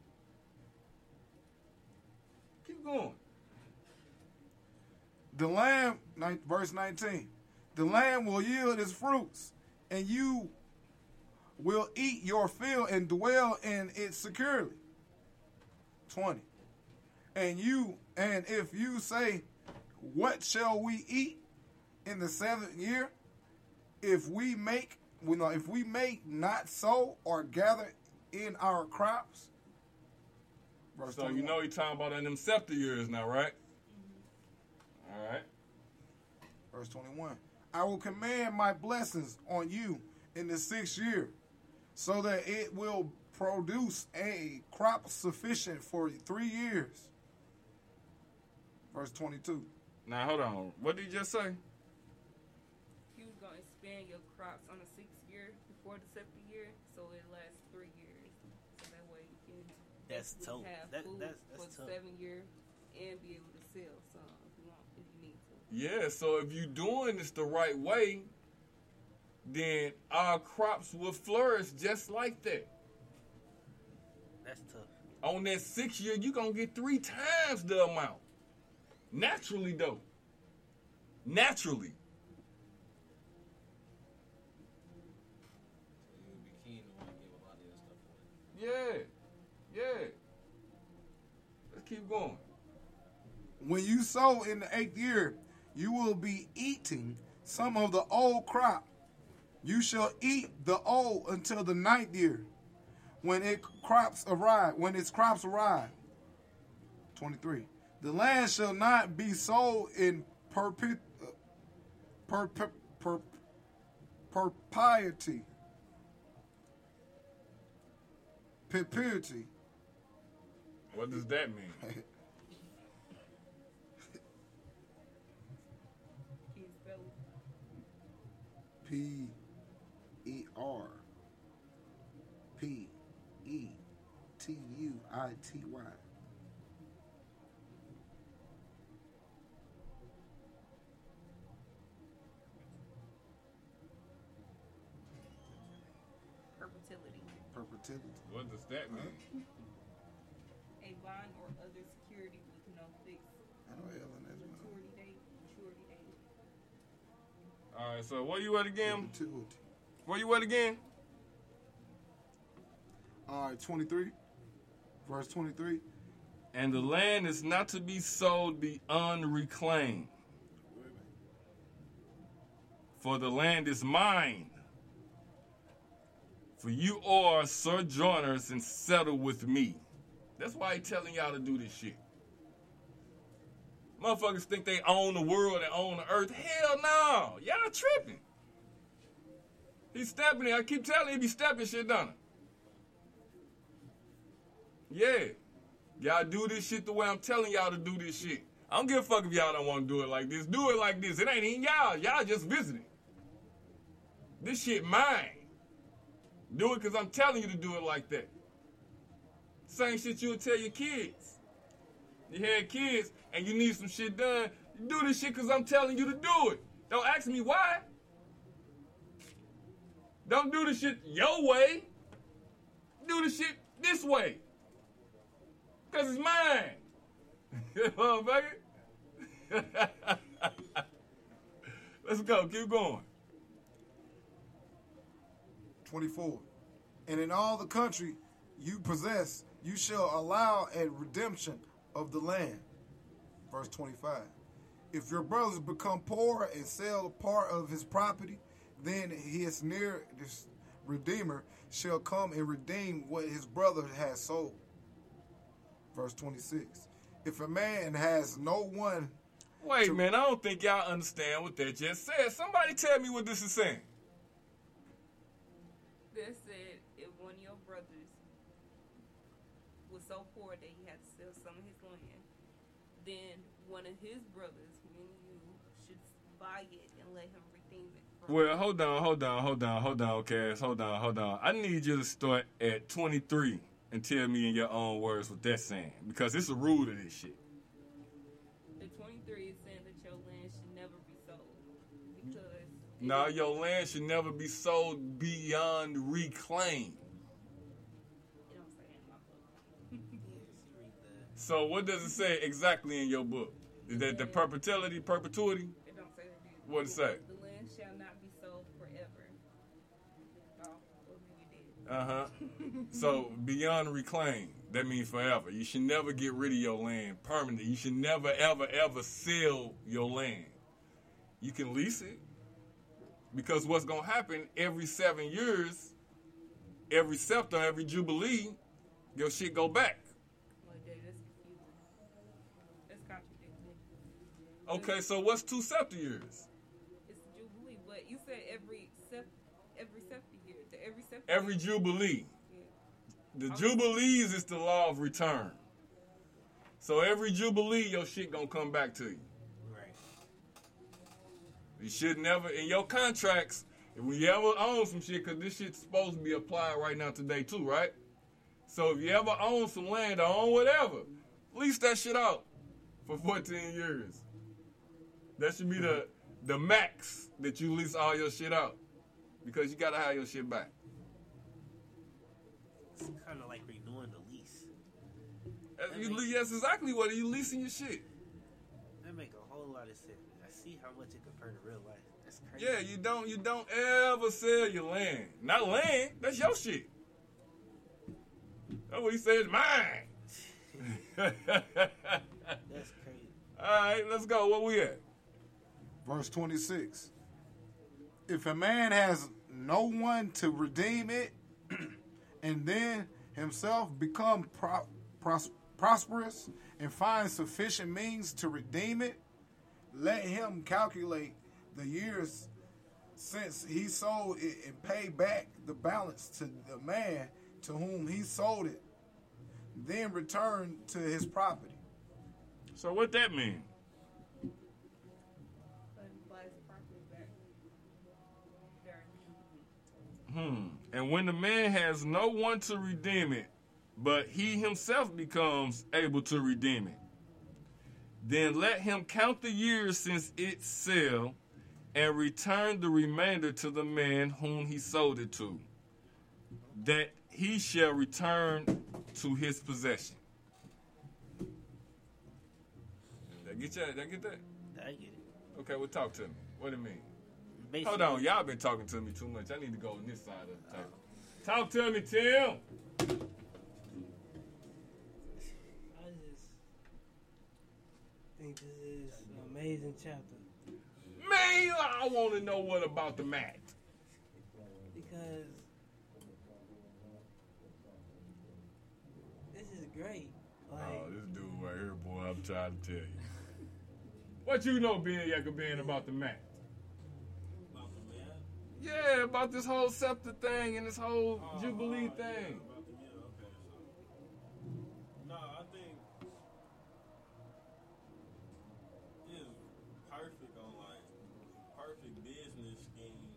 Keep going.
The lamb, verse 19, the lamb will yield its fruits, and you will eat your fill and dwell in it securely. 20. And you, and if you say, What shall we eat in the seventh year? If we make, well, know, if we make not sow or gather in our crops. Verse
So you know he talking about in them scepter years now, right? Mm-hmm. All right.
Verse 21. I will command my blessings on you in the sixth year, so that it will produce a crop sufficient for three years. Verse 22.
Now hold on. What did you just say?
you was gonna expand your crops on the sixth year before the seventh year, so it lasts three years. So that way you can
That's
basically
tough.
have
That-
food
that's-
for
that's
the
tough.
seven year and be able to sell some if you want, if you need to.
Yeah, so if you're doing this the right way, then our crops will flourish just like that.
That's tough.
On that six year, you're gonna get three times the amount. Naturally, though. Naturally.
So you would be keen to want to give a lot of your stuff away.
Yeah. Yeah. Let's keep going.
When you sow in the eighth year, you will be eating some of the old crop. You shall eat the old until the ninth year, when it crops arrive. When its crops arrive. Twenty-three. The land shall not be sold in perpet, perp, perp, propriety, perpetuity.
What does that mean?
Can you spell it?
P R P E T U I T Y.
Perpetuity.
Perpetuity.
What does that mean?
A bond or other security with no fixed
I know Ellen as well.
maturity date. Maturity date.
All right, so where you at again?
Perpetuity.
Where you at again?
All right, 23. Verse 23.
And the land is not to be sold beyond reclaim. For the land is mine. For you are sojourners and settle with me. That's why he telling y'all to do this shit. Motherfuckers think they own the world and own the earth. Hell no. Y'all tripping. He's stepping it. I keep telling him he be stepping shit down. Yeah. Y'all do this shit the way I'm telling y'all to do this shit. I don't give a fuck if y'all don't want to do it like this. Do it like this. It ain't even y'all. Y'all just visiting. This shit mine. Do it because I'm telling you to do it like that. Same shit you would tell your kids. You had kids and you need some shit done. Do this shit because I'm telling you to do it. Don't ask me why. Don't do the shit your way. Do the shit this way. Because it's mine. Motherfucker. Let's go. Keep going.
24. And in all the country you possess, you shall allow a redemption of the land. Verse 25. If your brothers become poor and sell a part of his property, then his near this redeemer shall come and redeem what his brother has sold. Verse 26. If a man has no one
Wait, man, I don't think y'all understand what that just said. Somebody tell me what this is saying.
That said, if one of your brothers was so poor that he had to sell some of his land, then one of his brothers, meaning you, should buy it and let him redeem it. From
Well, hold on, hold on, hold on, hold on, Cass. Hold on, hold on. I need you to start at 23 and tell me in your own words what that's saying. Because it's a rule to this shit.
The 23 is saying that your land should never be sold because
Now, your land should never be sold beyond reclaim.
it don't say in my book.
So, what does it say exactly in your book? Is that the perpetuity, perpetuity?
It don't say that.
What it say?
The land shall not be sold forever. Oh, well, you did.
Uh huh. so beyond reclaim, that means forever. You should never get rid of your land permanently. You should never, ever, ever sell your land. You can lease it because what's gonna happen every seven years, every scepter, every jubilee, your shit go back.
Well, Jay, that's confusing. That's contradicting.
Okay, so what's two scepter years?
It's Jubilee, but you said every sep- every scepter year. The every
jubilee. The jubilees is the law of return. So every jubilee, your shit gonna come back to you.
Right.
You should never in your contracts. If we ever own some shit, cause this shit's supposed to be applied right now today too, right? So if you ever own some land or own whatever, lease that shit out for 14 years. That should be the the max that you lease all your shit out, because you gotta have your shit back.
It's kind of like renewing the lease.
Uh, that's, you, le- that's exactly what you leasing your shit.
That make a whole lot of sense. I see how much it compared to real life. That's crazy.
Yeah, you don't you don't ever sell your land. Not land, that's your shit. That's what he said, mine.
That's crazy.
All right, let's go. Where we at?
Verse 26. If a man has no one to redeem it, and then himself become pro- pros- prosperous and find sufficient means to redeem it, let him calculate the years since he sold it and pay back the balance to the man to whom he sold it, then return to his property.
So what that mean? Hmm. And when the man has no one to redeem it, but he himself becomes able to redeem it, then let him count the years since its sale and return the remainder to the man whom he sold it to, that he shall return to his possession. Did I get that? Did I get that?
I get it.
Okay, well, talk to me. What do you mean?
Basically-
Hold on, y'all been talking to me too much. I need to go on this side of the table. Talk to me, Tim.
I just think this is an amazing chapter
Man, I want to know what about the mat.
because this is great. Like,
Oh, this dude right here, boy, I'm trying to tell you. What you know, Ben Yakabin, about the mat? Yeah, about this whole scepter thing and this whole oh, Jubilee thing.
No, I think it's perfect on like perfect business scheme.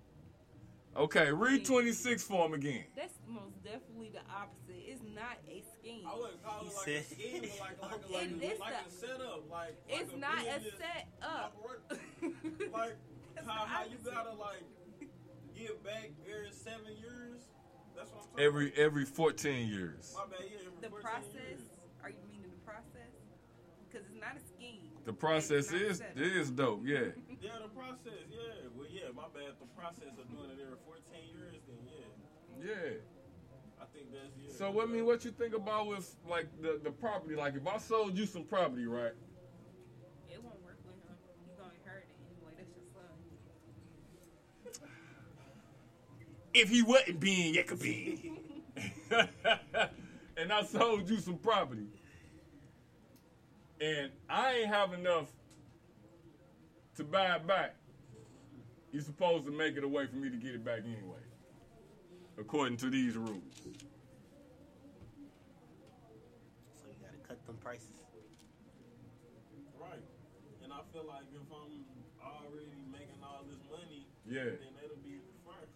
Okay, read 26 for him again.
That's most definitely the opposite. It's not a scheme.
I wouldn't call it like a scheme, but like like a, like,
It-
a,
it's
like
the-
a setup, like
It's
like a
not a
business-
set up.
like how, how you gotta like give back every seven years. That's what I'm talking
Every every 14 years.
My bad, yeah, every
The
14
process.
years.
Are you meaning the process? Because it's not a scheme.
The process
It's not
is it is dope, yeah.
Yeah, the process, yeah. Well, yeah, my bad. The process of doing it every 14 years, then yeah.
Yeah.
I think that's yeah.
So what I mean, what you think about with like the, the property? Like if I sold you some property, right?
It won't work with him. You're gonna inherit it anyway. That's your son.
If he wasn't being Yakabin. and I sold you some property. And I ain't have enough to buy it back. You're supposed to make it a way for me to get it back anyway. According to these rules.
So you gotta cut them prices.
Right. And I feel like if I'm already making all this money,
Yeah.
then that'll be fine.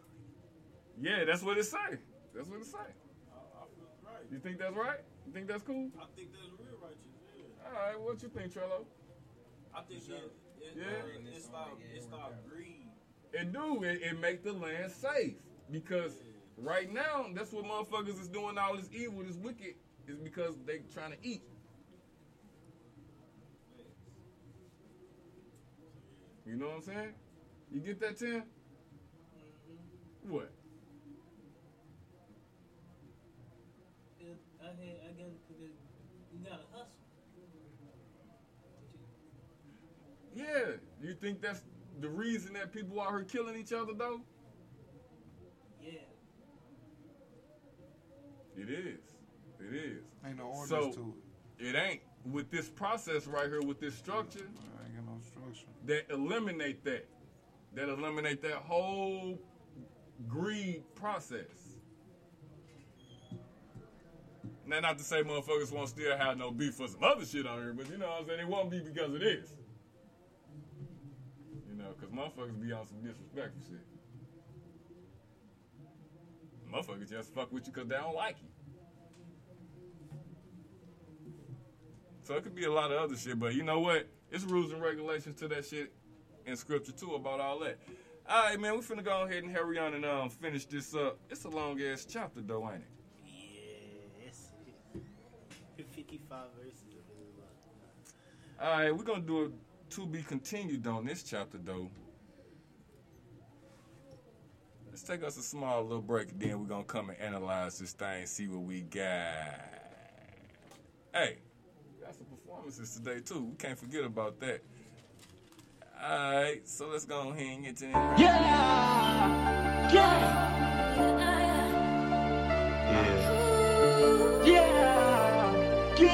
Yeah, that's what it say. That's what it say.
I, I feel right.
You think that's right? You think that's cool?
I think that's real righteous. Yeah.
All right, what you think, Trello?
I think it, it,
Yeah.
uh, it's like it's like greed.
It do. It, it make the land safe because right now that's what motherfuckers is doing. All this evil, this wicked, is because they trying to eat. You know what I'm saying? You get that, Tim? What?
it, I, had, I guess because you gotta hustle.
Yeah. You think that's the reason that people out here killing each other though?
Yeah.
It is. It is.
Ain't no orders
so,
to
it. it. ain't. With this process right here, with this structure,
I ain't got no structure.
that eliminate that. That eliminate that whole greed process. Now, not to say motherfuckers won't still have no beef for some other shit on here, but you know what I'm saying? It won't be because of this. You know, because motherfuckers be on some disrespectful shit. Motherfuckers just fuck with you because they don't like you. So it could be a lot of other shit, but you know what? It's rules and regulations to that shit in scripture too about all that. All right, man, we finna go ahead and hurry on and um finish this up. It's a long ass chapter though, ain't it?
55 verses of. Uh,
All right, we're gonna do a to be continued on this chapter though. Let's take us a small little break, then we're gonna come and analyze this thing, see what we got. Hey, we got some performances today too. We can't forget about that. All right, so let's go ahead and get to that.
Yeah. Yeah. Let's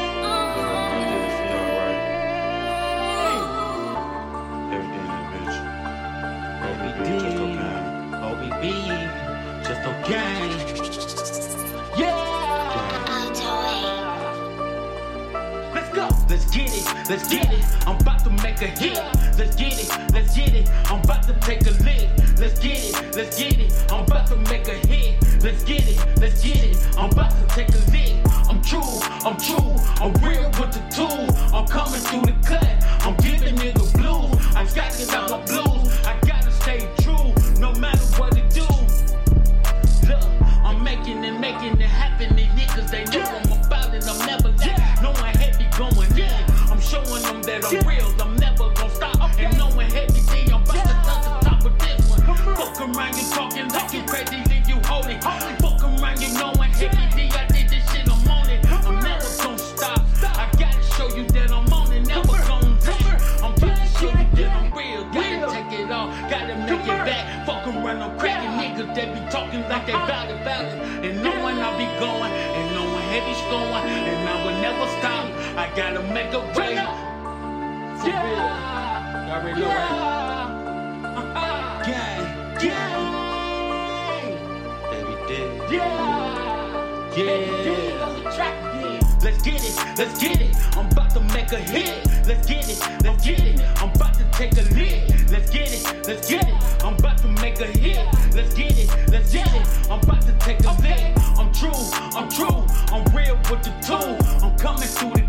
go. Let's get it. Let's get it. I'm about to make a hit. Let's get it. Let's get it. I'm about to take a lick. Let's get it. Let's get it. I'm about to make a hit. Let's get it. Let's get it. I'm about to take a lick. I'm true. I'm true. I'm real with the tool. I'm coming through the cut. I'm giving nigga blues. I'm scratching out my blues. I gotta stay true. No matter what it do. Look, I'm making it, making it happen. These niggas, they know I'm about it. I'm never late. Knowing heavy going in. I'm showing them that I'm real. I'm never gonna stop. And knowing heavy D, I'm about to touch the top of this one. Fuck around, you talking like you crazy, then you hold it. Fuck around, you D, I did this talking like they bout it, bout it. And knowing I'll be going, and knowing heavy's going, and I will never stop. I gotta make a way. For real. Y'all already know, right? Gang, gang. Every day. Yeah. Yeah. Let's get it, let's get it. I'm about to make a hit. Let's get it, let's get it. I'm about to take a lick. Let's get it, let's get it. I'm about to make a hit. Let's get it, let's get it. I'm about to take a lick. I'm true, I'm true. I'm real with the tool. I'm coming through the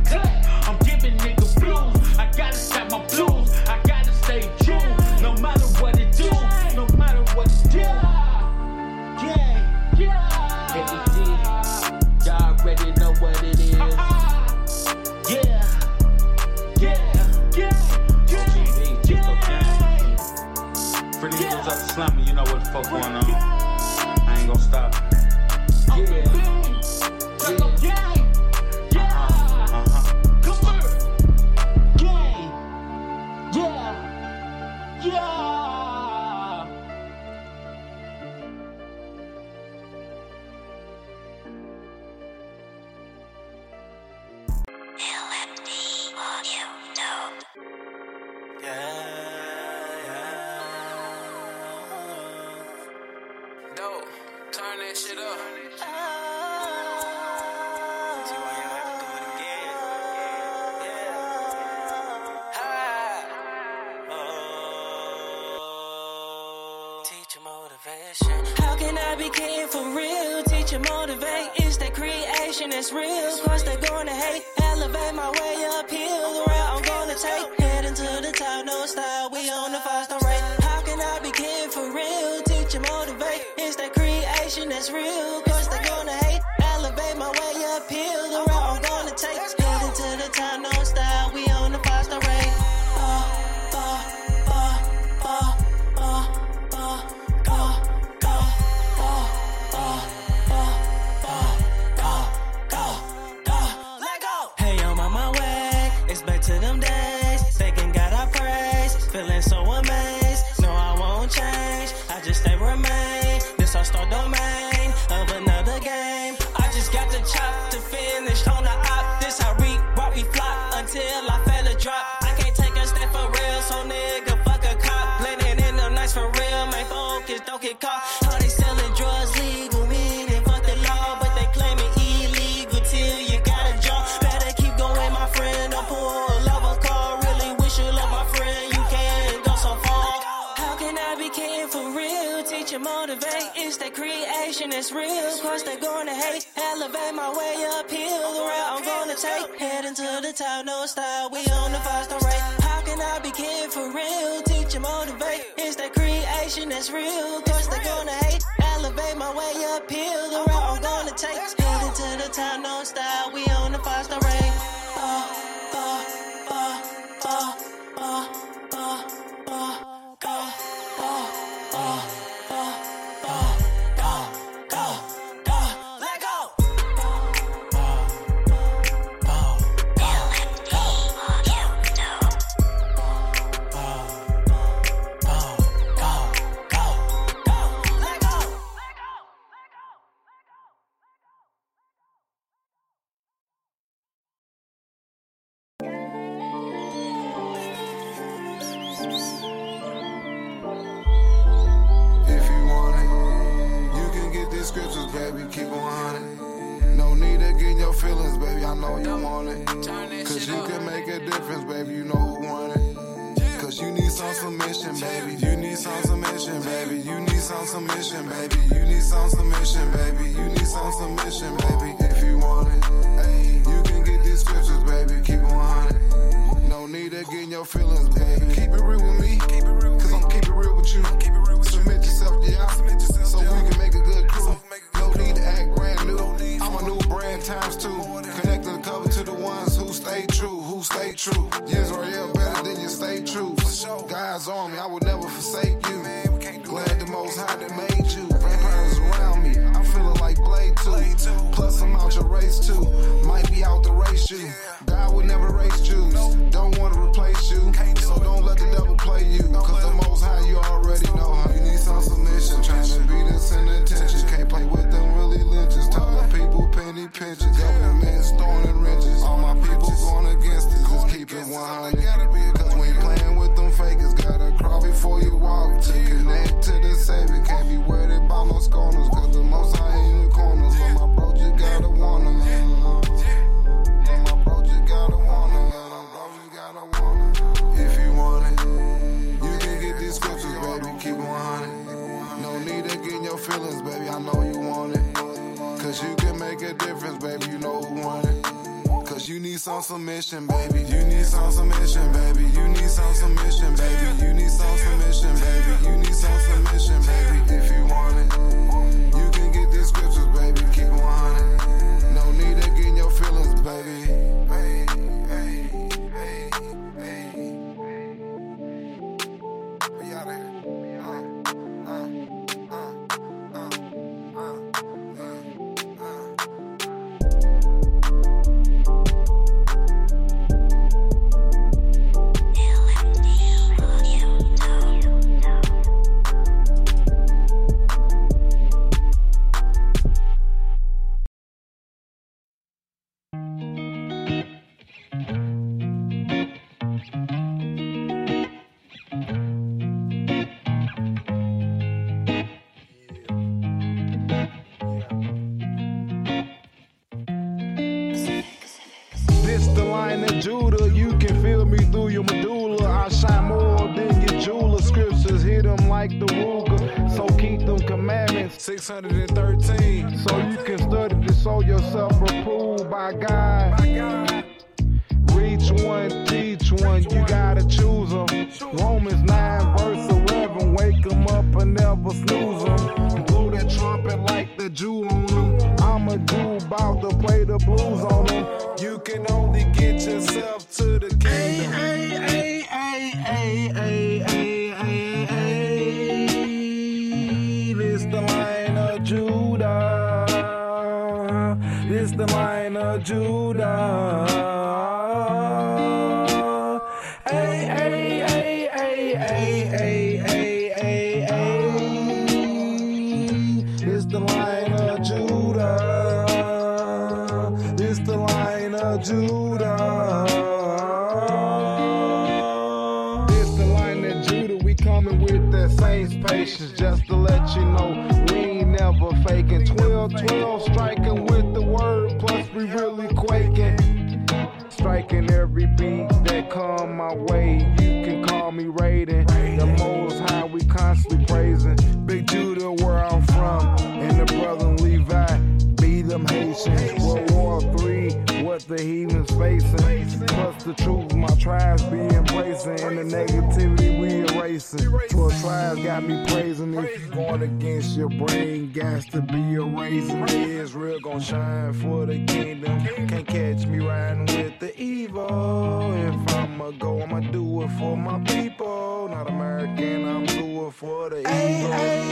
feelings, baby.
630 three, what the heathens facing. Plus the truth my tribes be embracing, and the negativity we erasing. Twelve tribes got me praising. If you going against your brain, gas to be a raisin. Israel gon' shine for the kingdom. Can't catch me riding with the evil. If I'ma go, I'ma do it for my people. Not American, I'm doing for the evil.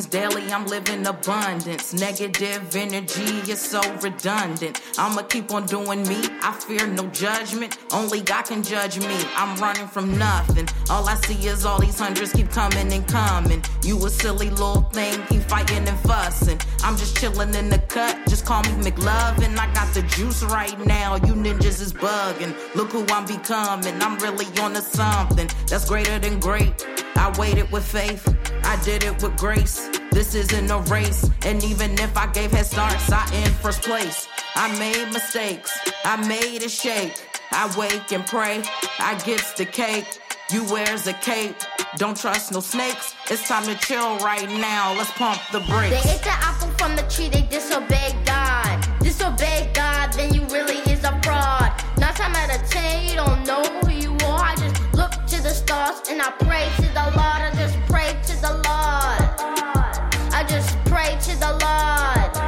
Daily, I'm living abundance. Negative energy is so redundant. I'ma keep on doing me. I fear no judgment. Only God can judge me. I'm running from nothing. All I see is all these hundreds keep coming and coming. You a silly little thing, keep fighting and fussing. I'm just chilling in the cut. Just call me McLovin. I got the juice right now. You ninjas is bugging. Look who I'm becoming. I'm really on to something that's greater than great. I waited with faith. I did it with grace. This isn't a race. And even if I gave head starts, I in first place. I made mistakes. I made a shake. I wake and pray. I gets the cake. You wears a cape. Don't trust no snakes. It's time to chill right now. Let's pump the brakes.
They ate the apple from the tree, they disobeyed God. Disobey God, then you really is a fraud. Nine time out of ten, you don't know the stars and I pray to the Lord. I just pray to the Lord. I just pray to the Lord.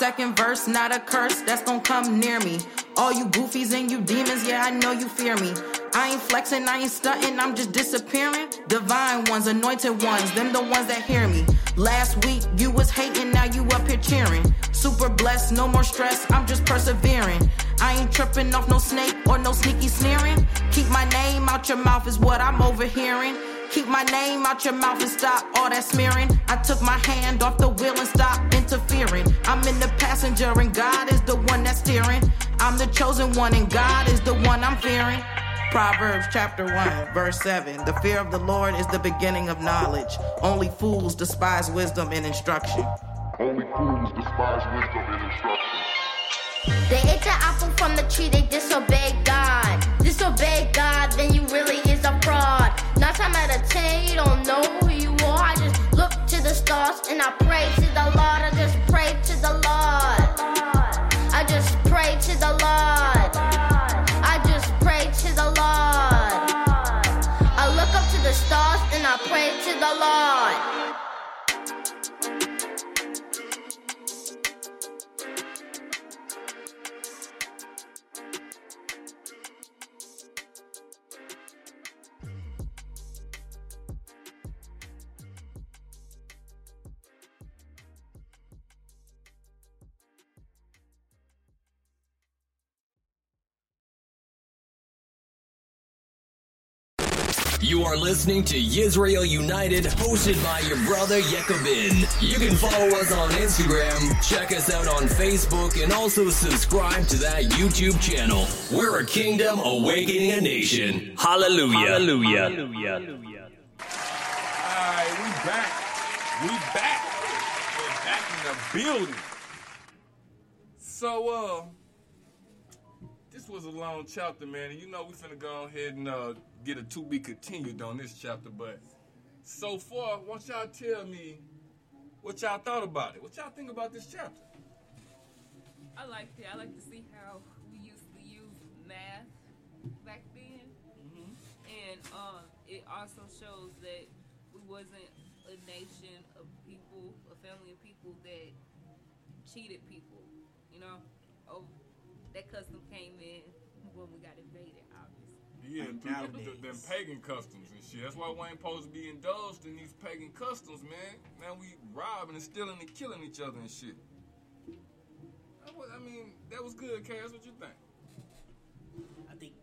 Second verse, not a curse that's gonna come near me. All you goofies and you demons, yeah, I know you fear me. I ain't flexing, I ain't stunting, I'm just disappearing. Divine ones, anointed ones, them the ones that hear me. Last week you was hating, now you up here cheering. Super blessed, no more stress, I'm just persevering. I ain't tripping off no snake or no sneaky sneering. Keep my name out your mouth is what I'm overhearing. Keep my name out your mouth and stop all that smearing. I took my hand off the wheel and stopped interfering. I'm in the passenger and God is the one that's steering. I'm the chosen one and God is the one I'm fearing. Proverbs chapter 1, verse 7. The fear of the Lord is the beginning of knowledge. Only fools despise wisdom and instruction.
Only fools despise wisdom and instruction.
They ate the apple from the tree, they disobeyed God. Disobeyed God, then you really time out of ten, you don't know who you are. I just look to the stars and I pray to the Lord. I just pray to the Lord. I just pray to the Lord.
Are listening to Yisrael United, hosted by your brother Yekobin. You can follow us on Instagram, check us out on Facebook, and also subscribe to that YouTube channel. We're a kingdom awakening a nation. Hallelujah. Hallelujah.
Hallelujah. Alright, we back. We back. We're back in the building. So, uh, this was a long chapter, man. And you know we finna go ahead and uh, get a to be continued on this chapter. But so far, why don't y'all tell me what y'all thought about it? What y'all think about this chapter?
I liked it. I like to see how we used to use math back then, and um, it also shows that we wasn't a nation of people, a family of people that cheated people. You know, oh, that custom came in when we got invaded, obviously.
Yeah,
Like
through
nowadays.
them, them pagan customs and shit. That's why we ain't supposed to be indulged in these pagan customs, man. Man, we robbing and stealing and killing each other and shit. That was- I mean, that was good, Cass. What you think?
I think.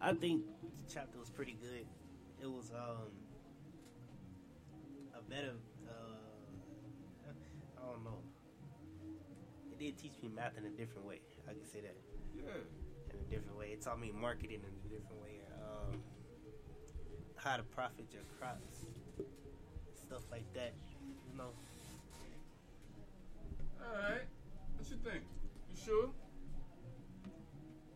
I think the chapter was pretty good. It was um a better. Uh, I don't know. It did teach me math in a different way. I can say that.
Yeah.
In a different way. It taught me marketing in a different way. Um, how to profit your crops, stuff like that. You know.
All right. What you think? You sure?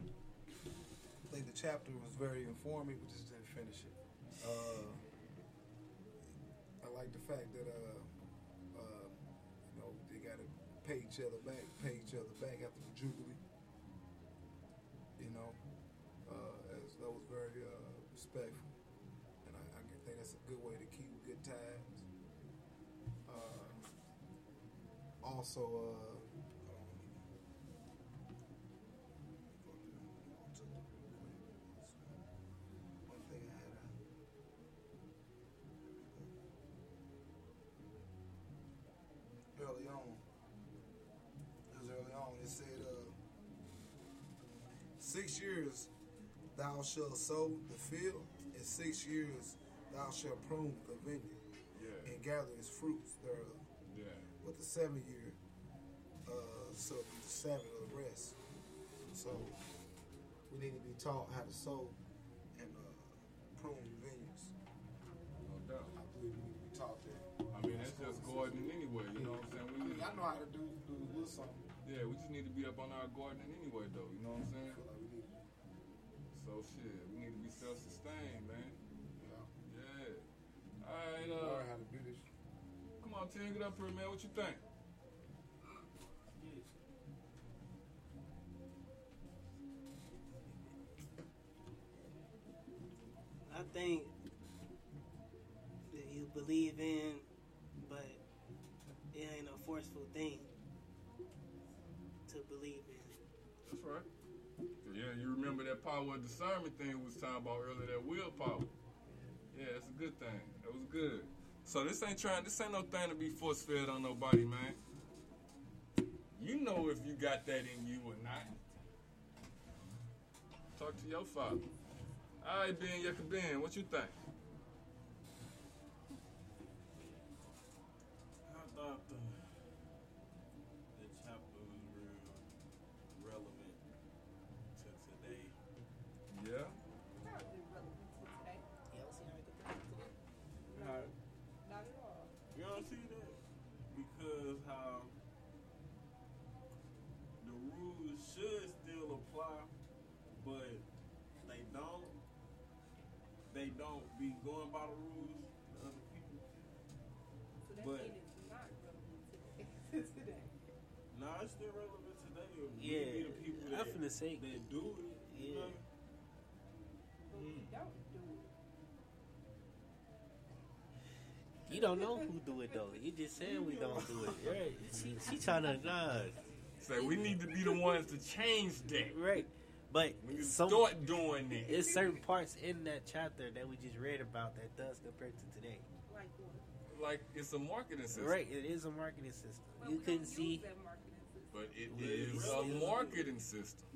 I think the chapter was very informative. We just didn't finish it. Uh, I like the fact that uh, uh, you know they got to pay each other back, pay each other back after the jubilee. Also, uh, one thing I had. Early on, it was early on. It said, uh, six years thou shalt sow the field, and six years thou shalt prune the vineyard,
Yeah.
and gather its fruits thereof. But the seventh year, uh, so the Sabbath of rest. So we need to be taught how to sow and uh, prune vineyards.
No doubt.
I believe we need to be taught that.
I mean, that's just gardening anyway. You know what I'm saying? We need,
I know how to do do a little something.
Yeah, we just need to be up on our gardening anyway, though. You know what I'm saying? So shit, we need to be self-sustained, man. Yeah. All right. Uh, Come on, Tim, get up here, man. What you think?
I think that you believe in, but it ain't a forceful thing to believe in.
That's right. Yeah, you remember that power of discernment thing we was talking about earlier, that willpower. Yeah, it's a good thing. That was good. So this ain't trying this ain't no thing to be force fed on nobody, man. You know if you got that in you or not. Talk to your father. All right, Ben, Yucca Ben, what you think?
I thought the, the chapter was real relevant to today.
Yeah.
Not,
Not at all.
you don't see that? Because how the rules should still apply, but they don't. They don't be going by the rules to other people.
So that
But-
means it's not relevant to today.
Nah, it's still relevant today. We
Yeah,
be the people
I'm
that,
finna say-
that do it. You
Yeah.
know?
But we don't do it.
You don't know who do it though. You just said we don't do it. Right? She, she trying to nah.
Say we need to be the ones to change that.
Right. But
We need to
some,
start doing that.
It's certain parts in that chapter that we just read about that does compare to today.
Like what?
Like it's a marketing system.
Right, it is a marketing system.
But
you
we
couldn't
don't
see.
use that marketing system.
But it
Well,
is
it's
a marketing system.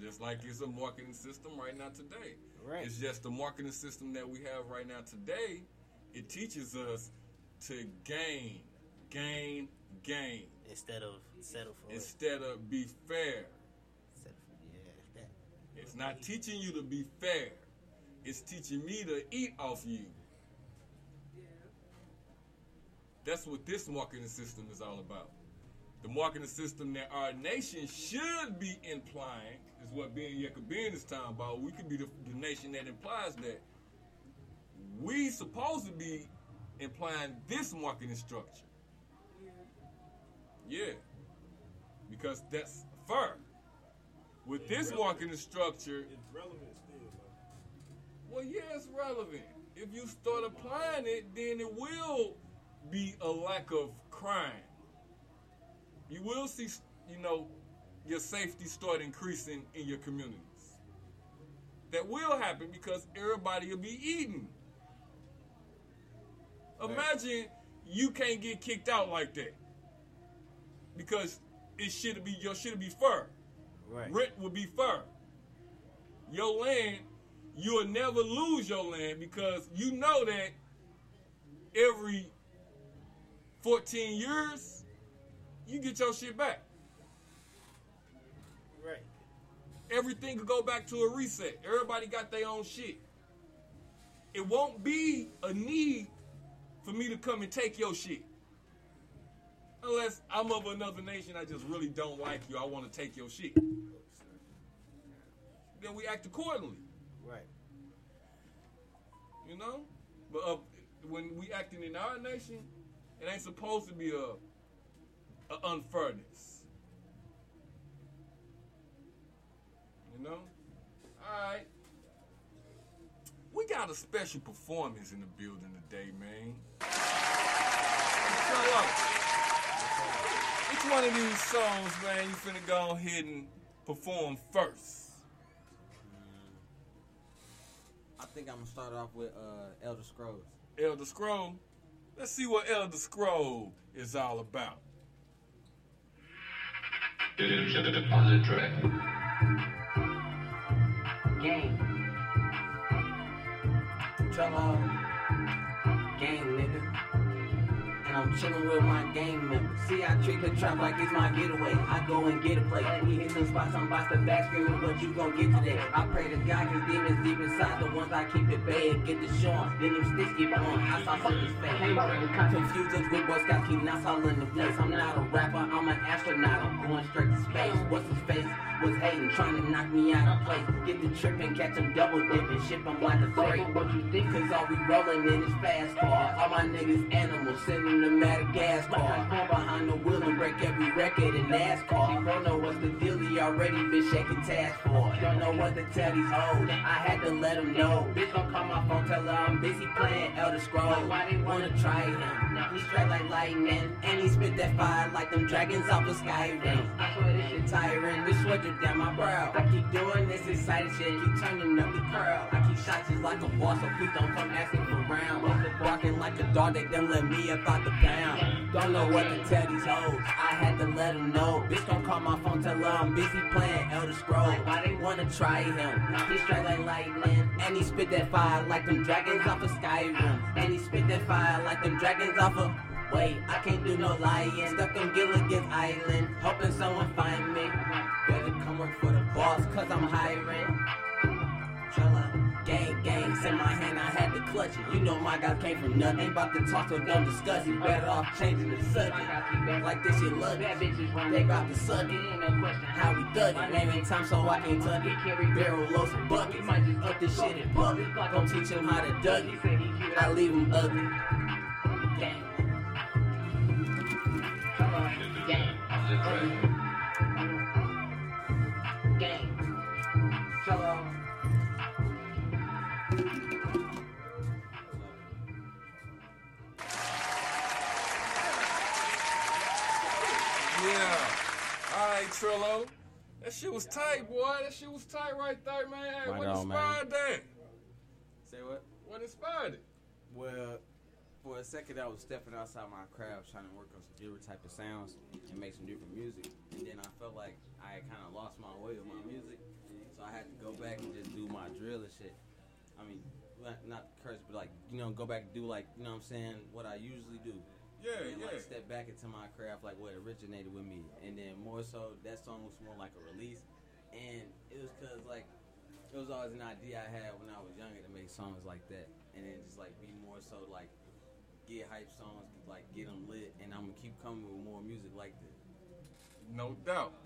Just like it's a marketing system right now today.
Right.
It's just the marketing system that we have right now today. It teaches us to gain, gain, gain.
Instead of settle for it.
Instead of be fair.
Settle for, yeah, that.
It's not teaching you to be fair. It's teaching me to eat off you. Yeah. That's what this marketing system is all about. The marketing system that our nation should be implying is what Ben Yekabin is talking about. We could be the, the nation that implies that. We supposed to be implying this marketing structure. Yeah. Because that's fair. With this marketing structure,
It's relevant still, though.
well, yeah, it's relevant. If you start applying it, then it will be a lack of crime. You will see, you know, your safety start increasing in your communities. That will happen because everybody will be eating. Imagine you can't get kicked out like that because it should be your should be fair.
Right.
Rent will be fair. Your land, you'll never lose your land because you know that every 14 years, you get your shit back.
Right.
Everything could go back to a reset. Everybody got their own shit. It won't be a need for me to come and take your shit. Unless I'm of another nation, I just really don't like you. I want to take your shit. Then we act accordingly.
Right.
You know, but uh, when we acting in our nation, it ain't supposed to be a, unfairness. You know. All right. We got a special performance in the building today, man. Which one of these songs, man, you finna go ahead and perform first?
I think I'm gonna start off with uh, Elder Scrolls.
Elder Scroll. Let's see what Elder Scroll is all about.
On the track.
Gang. Trouble. Gang, nigga. And I'm chillin' with my gang members. See, I treat the trap like it's my getaway. I go and get a plate. We hit some spots, I'm about to back screaming, but you gon' get today. I pray to God, cause demons deep inside the ones I keep at bay. Get the show then them sticks keep on. I saw something's fake. Confused us with boy scouts, keep not all in the place. I'm not a rapper, I'm an astronaut. I'm going straight to space. What's his face? Was hating, trying to knock me out of place. Get the trip and catch him double dipping. Ship him like a freight. What you think? Cause all we rolling in is fast car. All my niggas animals, sending them Madagascar. Behind the wheel and break every record in NASCAR. You don't know what's the deal, he already been shaking task for. Don't know what to tell these hoes. I had to let them know. Bitch gon' call my phone, tell her I'm busy playing Elder Scrolls. Why they wanna try him? He strike like lightning, and he spit that fire like them dragons off of Skyrim. I swear this shit tiring, this sweat drip down my brow. I keep doing this excited shit, keep turning up the curl. I keep shots just like a boss, so please don't come asking for rounds. Barking like a dog, they done let me up out the Don't know what to tell these hoes, I had to let them know. Bitch, don't call my phone, tell her I'm busy playing Elder Scrolls. Why they wanna try him? He strike like lightning, and he spit that fire like them dragons off of Skyrim. And he spit that fire like them dragons off of. Wait, I can't do no lying. Stuck on Gilligan's Island, hoping someone find me. Better come work for the boss, cause I'm hiring. Trella, gang, gang, in my hand, I had to clutch it. You know my guys came from nothing. Ain't about to talk, so don't discuss it. Better off changing the subject. Like this shit luggage. They about to suck it. How we thug it. Name ain't time, so I can't tuck it. Barrel loads of buckets. Might just up this shit in public. Don't teach him how to dug it. I leave him ugly. Gang. Gang. Gang. Cello.
All right, Trillo. That shit was tight, boy. That shit was tight right there, man. Hey,
Right
what
on, man.
inspired that?
Say what?
What inspired it?
Well, for a second, I was stepping outside my craft, trying to work on some different type of sounds and make some different music. And then I felt like I had kind of lost my way with my music, so I had to go back and just do my drill and shit. I mean, not, not curse, but like you know, go back and do like you know what I'm saying what I usually do.
Yeah,
and
yeah.
Like step back into my craft, like what originated with me, and then more so that song was more like a release, and it was cause like it was always an idea I had when I was younger to make songs like that, and then just like be more so like get hype songs, like get them lit, and I'm gonna keep coming with more music like that.
No doubt.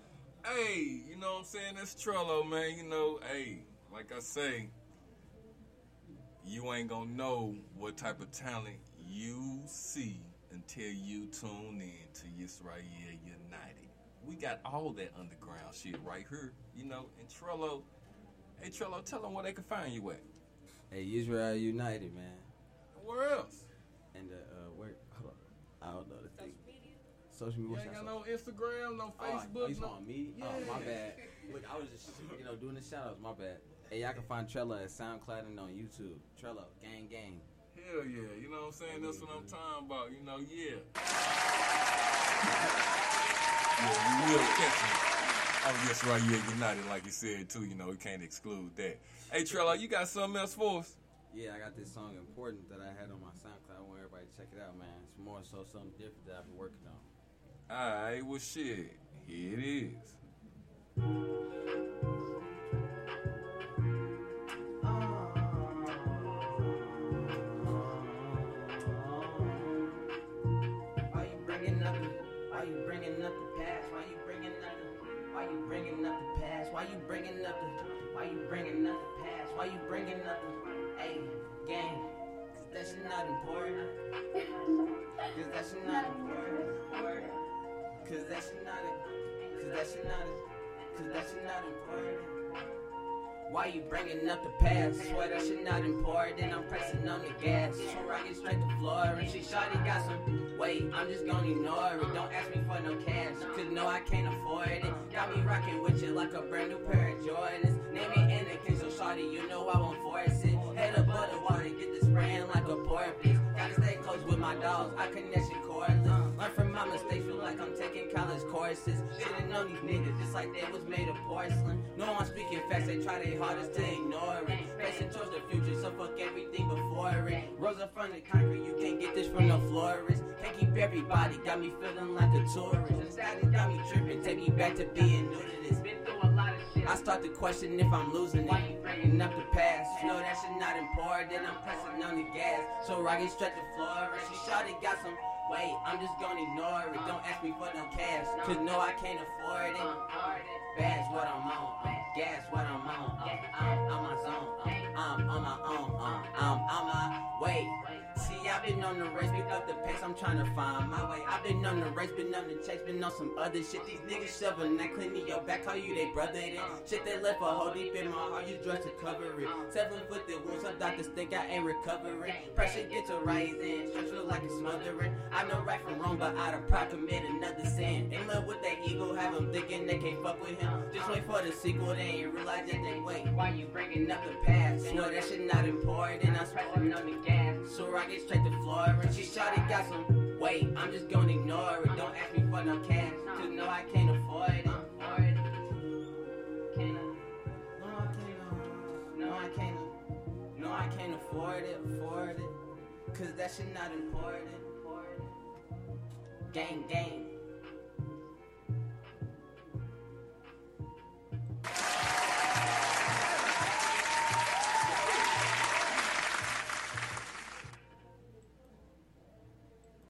Hey, you know what I'm saying? That's Trello, man. You know, hey, like I say, you ain't gonna know what type of talent you see until you tune in to Yisrael United. We got all that underground shit right here, you know, and Trello. Hey, Trello, tell them where they can find you at.
Hey, Israel United, man.
Where else?
And uh, uh where? Hold on, I don't know the thing. Social media.
You ain't got no Instagram, no
Oh,
Facebook,
you
no.
on me? Oh, my bad. Look, I was just, you know, doing the shout outs. My bad. Hey, y'all can find Trello at SoundCloud and on YouTube. Trello, gang, gang.
Hell yeah, you know what I'm saying? That's what I'm talking about, you know, yeah. Yeah, we will catch him. Oh, yes, right, yeah, United, like you said, too, you know, we can't exclude that. Hey, Trello, you got something else for us?
Yeah, I got this song important that I had on my SoundCloud. I want everybody to check it out, man. It's more so something different that I've been working on.
Alright, well, shit, here it is.
Why you bringing up the, why you bringing up the past? Why you bringing up the, why you bringing up the past? Why you bringing up the? Why you bringing up the past? Why you bringing up the? Hey, gang, cause that shit not important. Cause that shit not important. Cause that shit not Cause that shit not Cause that shit not important. Why you bringing up the past? Swear that shit not important. I'm pressing on the gas. So I get straight to floor. And she shawty got some. Wait, I'm just gonna ignore it. Don't ask me for no cash. Cause no, I can't afford it. Got me rocking with you like a brand new pair of Jordans. Name it in the case, so shawty, you know I won't force it. Head up butter water, get this brand like a porpoise. Gotta stay close with my dogs. I connection cordless. Uh, learn from my mistakes, feel like I'm taking college courses. Should've known these niggas just like they was made of porcelain. No, I'm speaking facts, they try their hardest to ignore it. Facing towards the future, so fuck everything before it. Rosa from the concrete, you can't get this from no florist. Can't keep everybody, got me feeling like a tourist. Status got me tripping, take me back to being new I start to question if I'm losing it. Bringing up the past? You know that shit not important, then I'm pressing on the gas. So I get straight to Florida. She shawty got some. Wait, I'm just gonna ignore it. Don't ask me for no cash. Cause no, I can't afford it. Bad's what I'm on. Gas what I'm on. I'm on my zone. I'm on my own. I'm on my way. See, I've been on the race, pick up the pace, I'm trying to find my way. I've been on the race, been on the chase, been on some other shit. These niggas shoving that cleaning your back, call you they brother. Then shit they left a hole deep in my heart, you drugs to cover it. Seven foot the wounds, some doctors think I ain't recovering. Pressure get to rising, stretch feel like it's smothering. I know right from wrong, but I'd have probably commit another sin. In love with that ego, have them thinking they can't fuck with him. Just wait for the sequel, they ain't realize that they wait. Why you bringing up the past? Know that shit not important, I'm on the gas. So I bitch played the floor and she shawty got some weight. I'm just gonna ignore it. Don't ask me for no cash, cause know I can't afford it. No, I can't. Um, no, I can't um, No, I can't afford it, afford it. Cause that shit not important. Gang, gang.